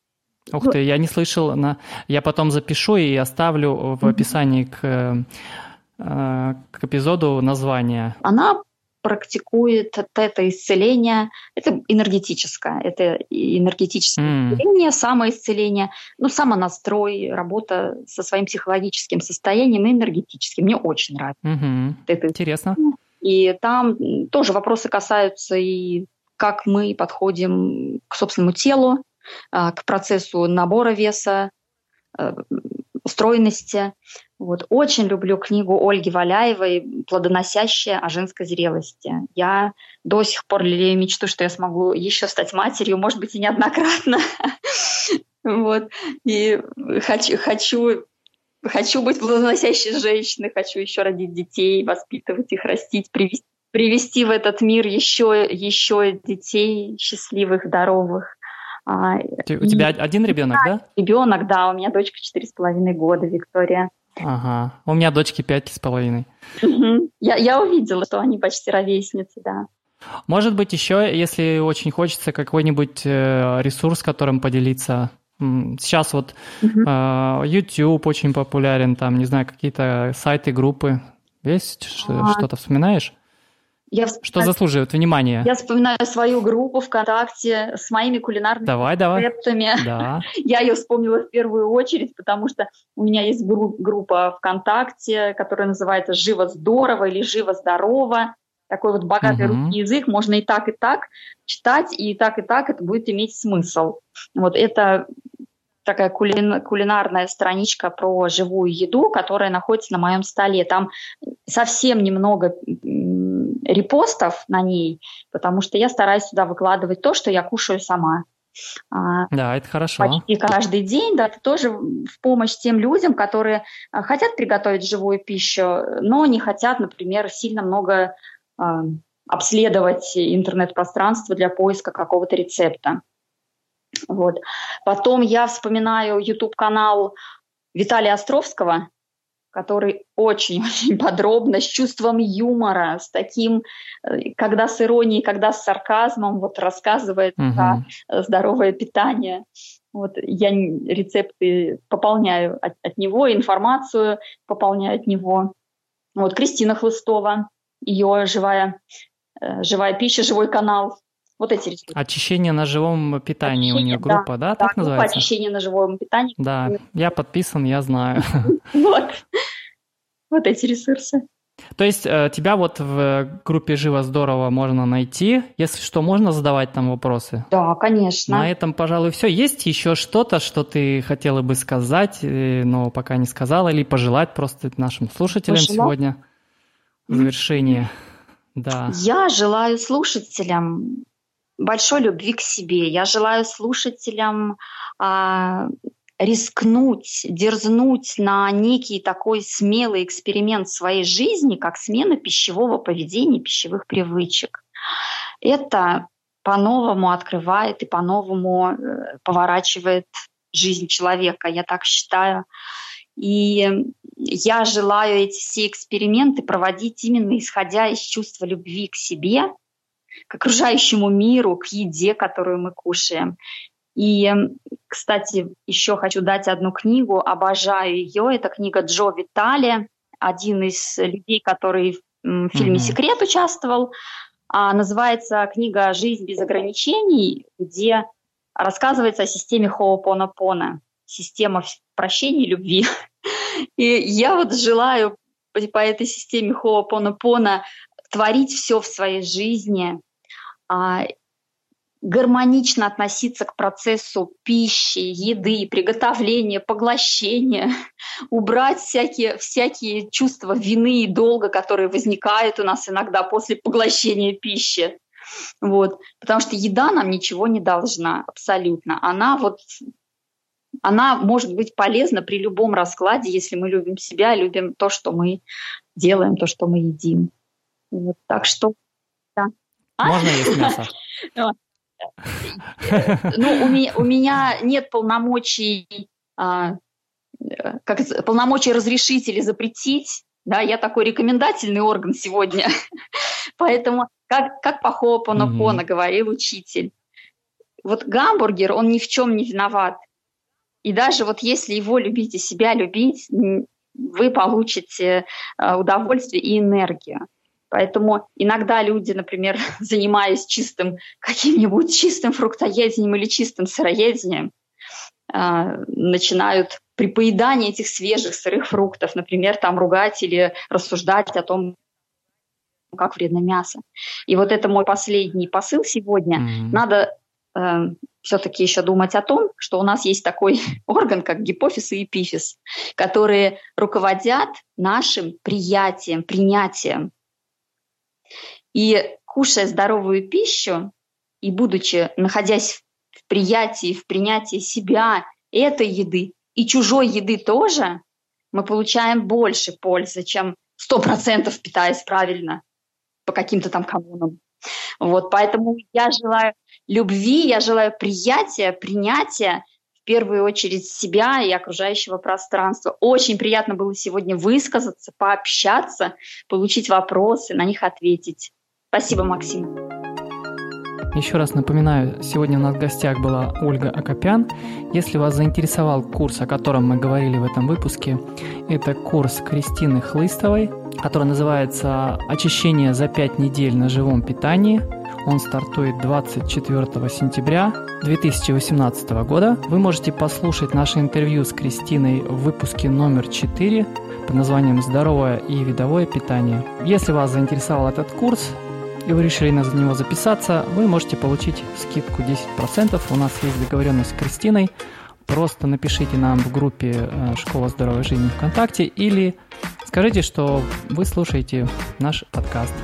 Ух ты, я не слышал. На... Я потом запишу и оставлю в описании к, э, к эпизоду название. Она практикует это исцеление, это энергетическое, это энергетическое mm. исцеление, самоисцеление, ну, самонастрой, работа со своим психологическим состоянием и энергетическим. Мне очень нравится. Mm-hmm. Это Интересно. И там тоже вопросы касаются и как мы подходим к собственному телу, а, к процессу набора веса, стройности. Вот. Очень люблю книгу Ольги Валяевой «Плодоносящая о женской зрелости». Я до сих пор лелею мечту, что я смогу еще стать матерью, может быть, и неоднократно. Вот. И хочу, хочу, хочу быть плодоносящей женщиной, хочу еще родить детей, воспитывать их, растить, привести, привести в этот мир еще, еще детей счастливых, здоровых. А, у тебя один ребенок, да? Ребенок, да, у меня дочка четыре с половиной года, Виктория. Ага, у меня дочки пять с половиной. Я, я увидела, что они почти ровесницы, да. Может быть, еще, если очень хочется, какой-нибудь э, ресурс, которым поделиться. Сейчас вот uh YouTube очень популярен, там, не знаю, какие-то сайты, группы. Есть а... что-то вспоминаешь? Я Что заслуживает внимания? Я вспоминаю свою группу ВКонтакте с моими кулинарными давай, давай. рецептами. Да. Я ее вспомнила в первую очередь, потому что у меня есть гру- группа ВКонтакте, которая называется «Живо здорово» или «Живо здорово». Такой вот богатый угу. русский язык, можно и так, и так читать, и так, и так это будет иметь смысл. Вот это такая кулин, кулинарная страничка про живую еду, которая находится на моем столе. Там совсем немного репостов на ней, потому что я стараюсь сюда выкладывать то, что я кушаю сама. А, да, это хорошо. Почти каждый день, да, это тоже в помощь тем людям, которые а, хотят приготовить живую пищу, но не хотят, например, сильно много а, обследовать интернет-пространство для поиска какого-то рецепта. Вот. Потом я вспоминаю YouTube-канал Виталия Островского, который очень-очень подробно, с чувством юмора, с таким, э, когда с иронией, когда с сарказмом, вот рассказывает угу. про здоровое питание. Вот я рецепты пополняю от, от него, информацию пополняю от него. Вот Кристина Хлыстова, ее живая, э, живая пища, живой канал. Вот эти рецепты. Очищение на живом питании очищение, у нее группа, да, да так да, называется? очищение на живом питании. Да, я подписан, я знаю. Вот, вот эти ресурсы. То есть э, тебя вот в группе «Живо здорово» можно найти. Если что, можно задавать там вопросы? Да, конечно. На этом, пожалуй, все. Есть еще что-то, что ты хотела бы сказать, э, но пока не сказала, или пожелать просто нашим слушателям Пожелать? сегодня в завершение? Да. Я желаю слушателям большой любви к себе. Я желаю слушателям а, рискнуть, дерзнуть на некий такой смелый эксперимент своей жизни, как смена пищевого поведения, пищевых привычек. Это по-новому открывает и по-новому э, поворачивает жизнь человека, я так считаю. И я желаю эти все эксперименты проводить именно исходя из чувства любви к себе, к окружающему миру, к еде, которую мы кушаем. И, кстати, еще хочу дать одну книгу, обожаю ее. Это книга Джо Витали, один из людей, который в фильме «Секрет» участвовал. А, называется книга «Жизнь без ограничений», где рассказывается о системе Хоопонопона, система прощения и любви. И я вот желаю по этой системе Хоопонопона творить все в своей жизни, а, гармонично относиться к процессу пищи, еды, приготовления, поглощения, убрать всякие, всякие чувства вины и долга, которые возникают у нас иногда после поглощения пищи. Вот. Потому что еда нам ничего не должна абсолютно. Она вот она может быть полезна при любом раскладе, если мы любим себя, любим то, что мы делаем, то, что мы едим. Вот. Так что, да. А? Можно есть мясо. Ну, у меня, у меня нет полномочий, а, как полномочий разрешить или запретить. Да, я такой рекомендательный орган сегодня. Поэтому, как, как по Хоопонопоно mm-hmm. говорил учитель, вот гамбургер, он ни в чем не виноват. И даже вот если его любить и себя любить, вы получите э, удовольствие и энергию. Поэтому иногда люди, например, занимаясь чистым каким-нибудь чистым фруктоедением или чистым сыроедением, э, начинают при поедании этих свежих сырых фруктов, например, там ругать или рассуждать о том, как вредно мясо. И вот это мой последний посыл сегодня. Mm-hmm. Надо э, все-таки еще думать о том, что у нас есть такой орган, как гипофиз и эпифиз, которые руководят нашим приятием, принятием. И кушая здоровую пищу и будучи, находясь в приятии, в принятии себя, этой еды и чужой еды тоже, мы получаем больше пользы, чем 100% питаясь правильно по каким-то там коммунам. Вот, поэтому я желаю любви, я желаю приятия, принятия, в первую очередь себя и окружающего пространства. Очень приятно было сегодня высказаться, пообщаться, получить вопросы, на них ответить. Спасибо, Максим. Еще раз напоминаю, сегодня у нас в гостях была Ольга Акопян. Если вас заинтересовал курс, о котором мы говорили в этом выпуске, это курс Кристины Хлыстовой, который называется «Очищение за 5 недель на живом питании». Он стартует 24 сентября 2018 года. Вы можете послушать наше интервью с Кристиной в выпуске номер 4 под названием «Здоровое и видовое питание». Если вас заинтересовал этот курс, и вы решили на него записаться, вы можете получить скидку 10%. У нас есть договоренность с Кристиной. Просто напишите нам в группе э, «Школа здоровой жизни» ВКонтакте или скажите, что вы слушаете наш подкаст.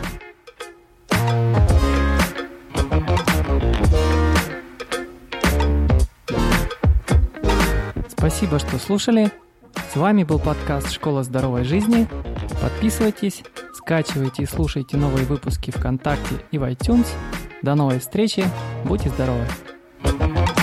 Спасибо, что слушали. С вами был подкаст «Школа здоровой жизни». Подписывайтесь, скачивайте и слушайте новые выпуски ВКонтакте и в iTunes. До новой встречи. Будьте здоровы! thank you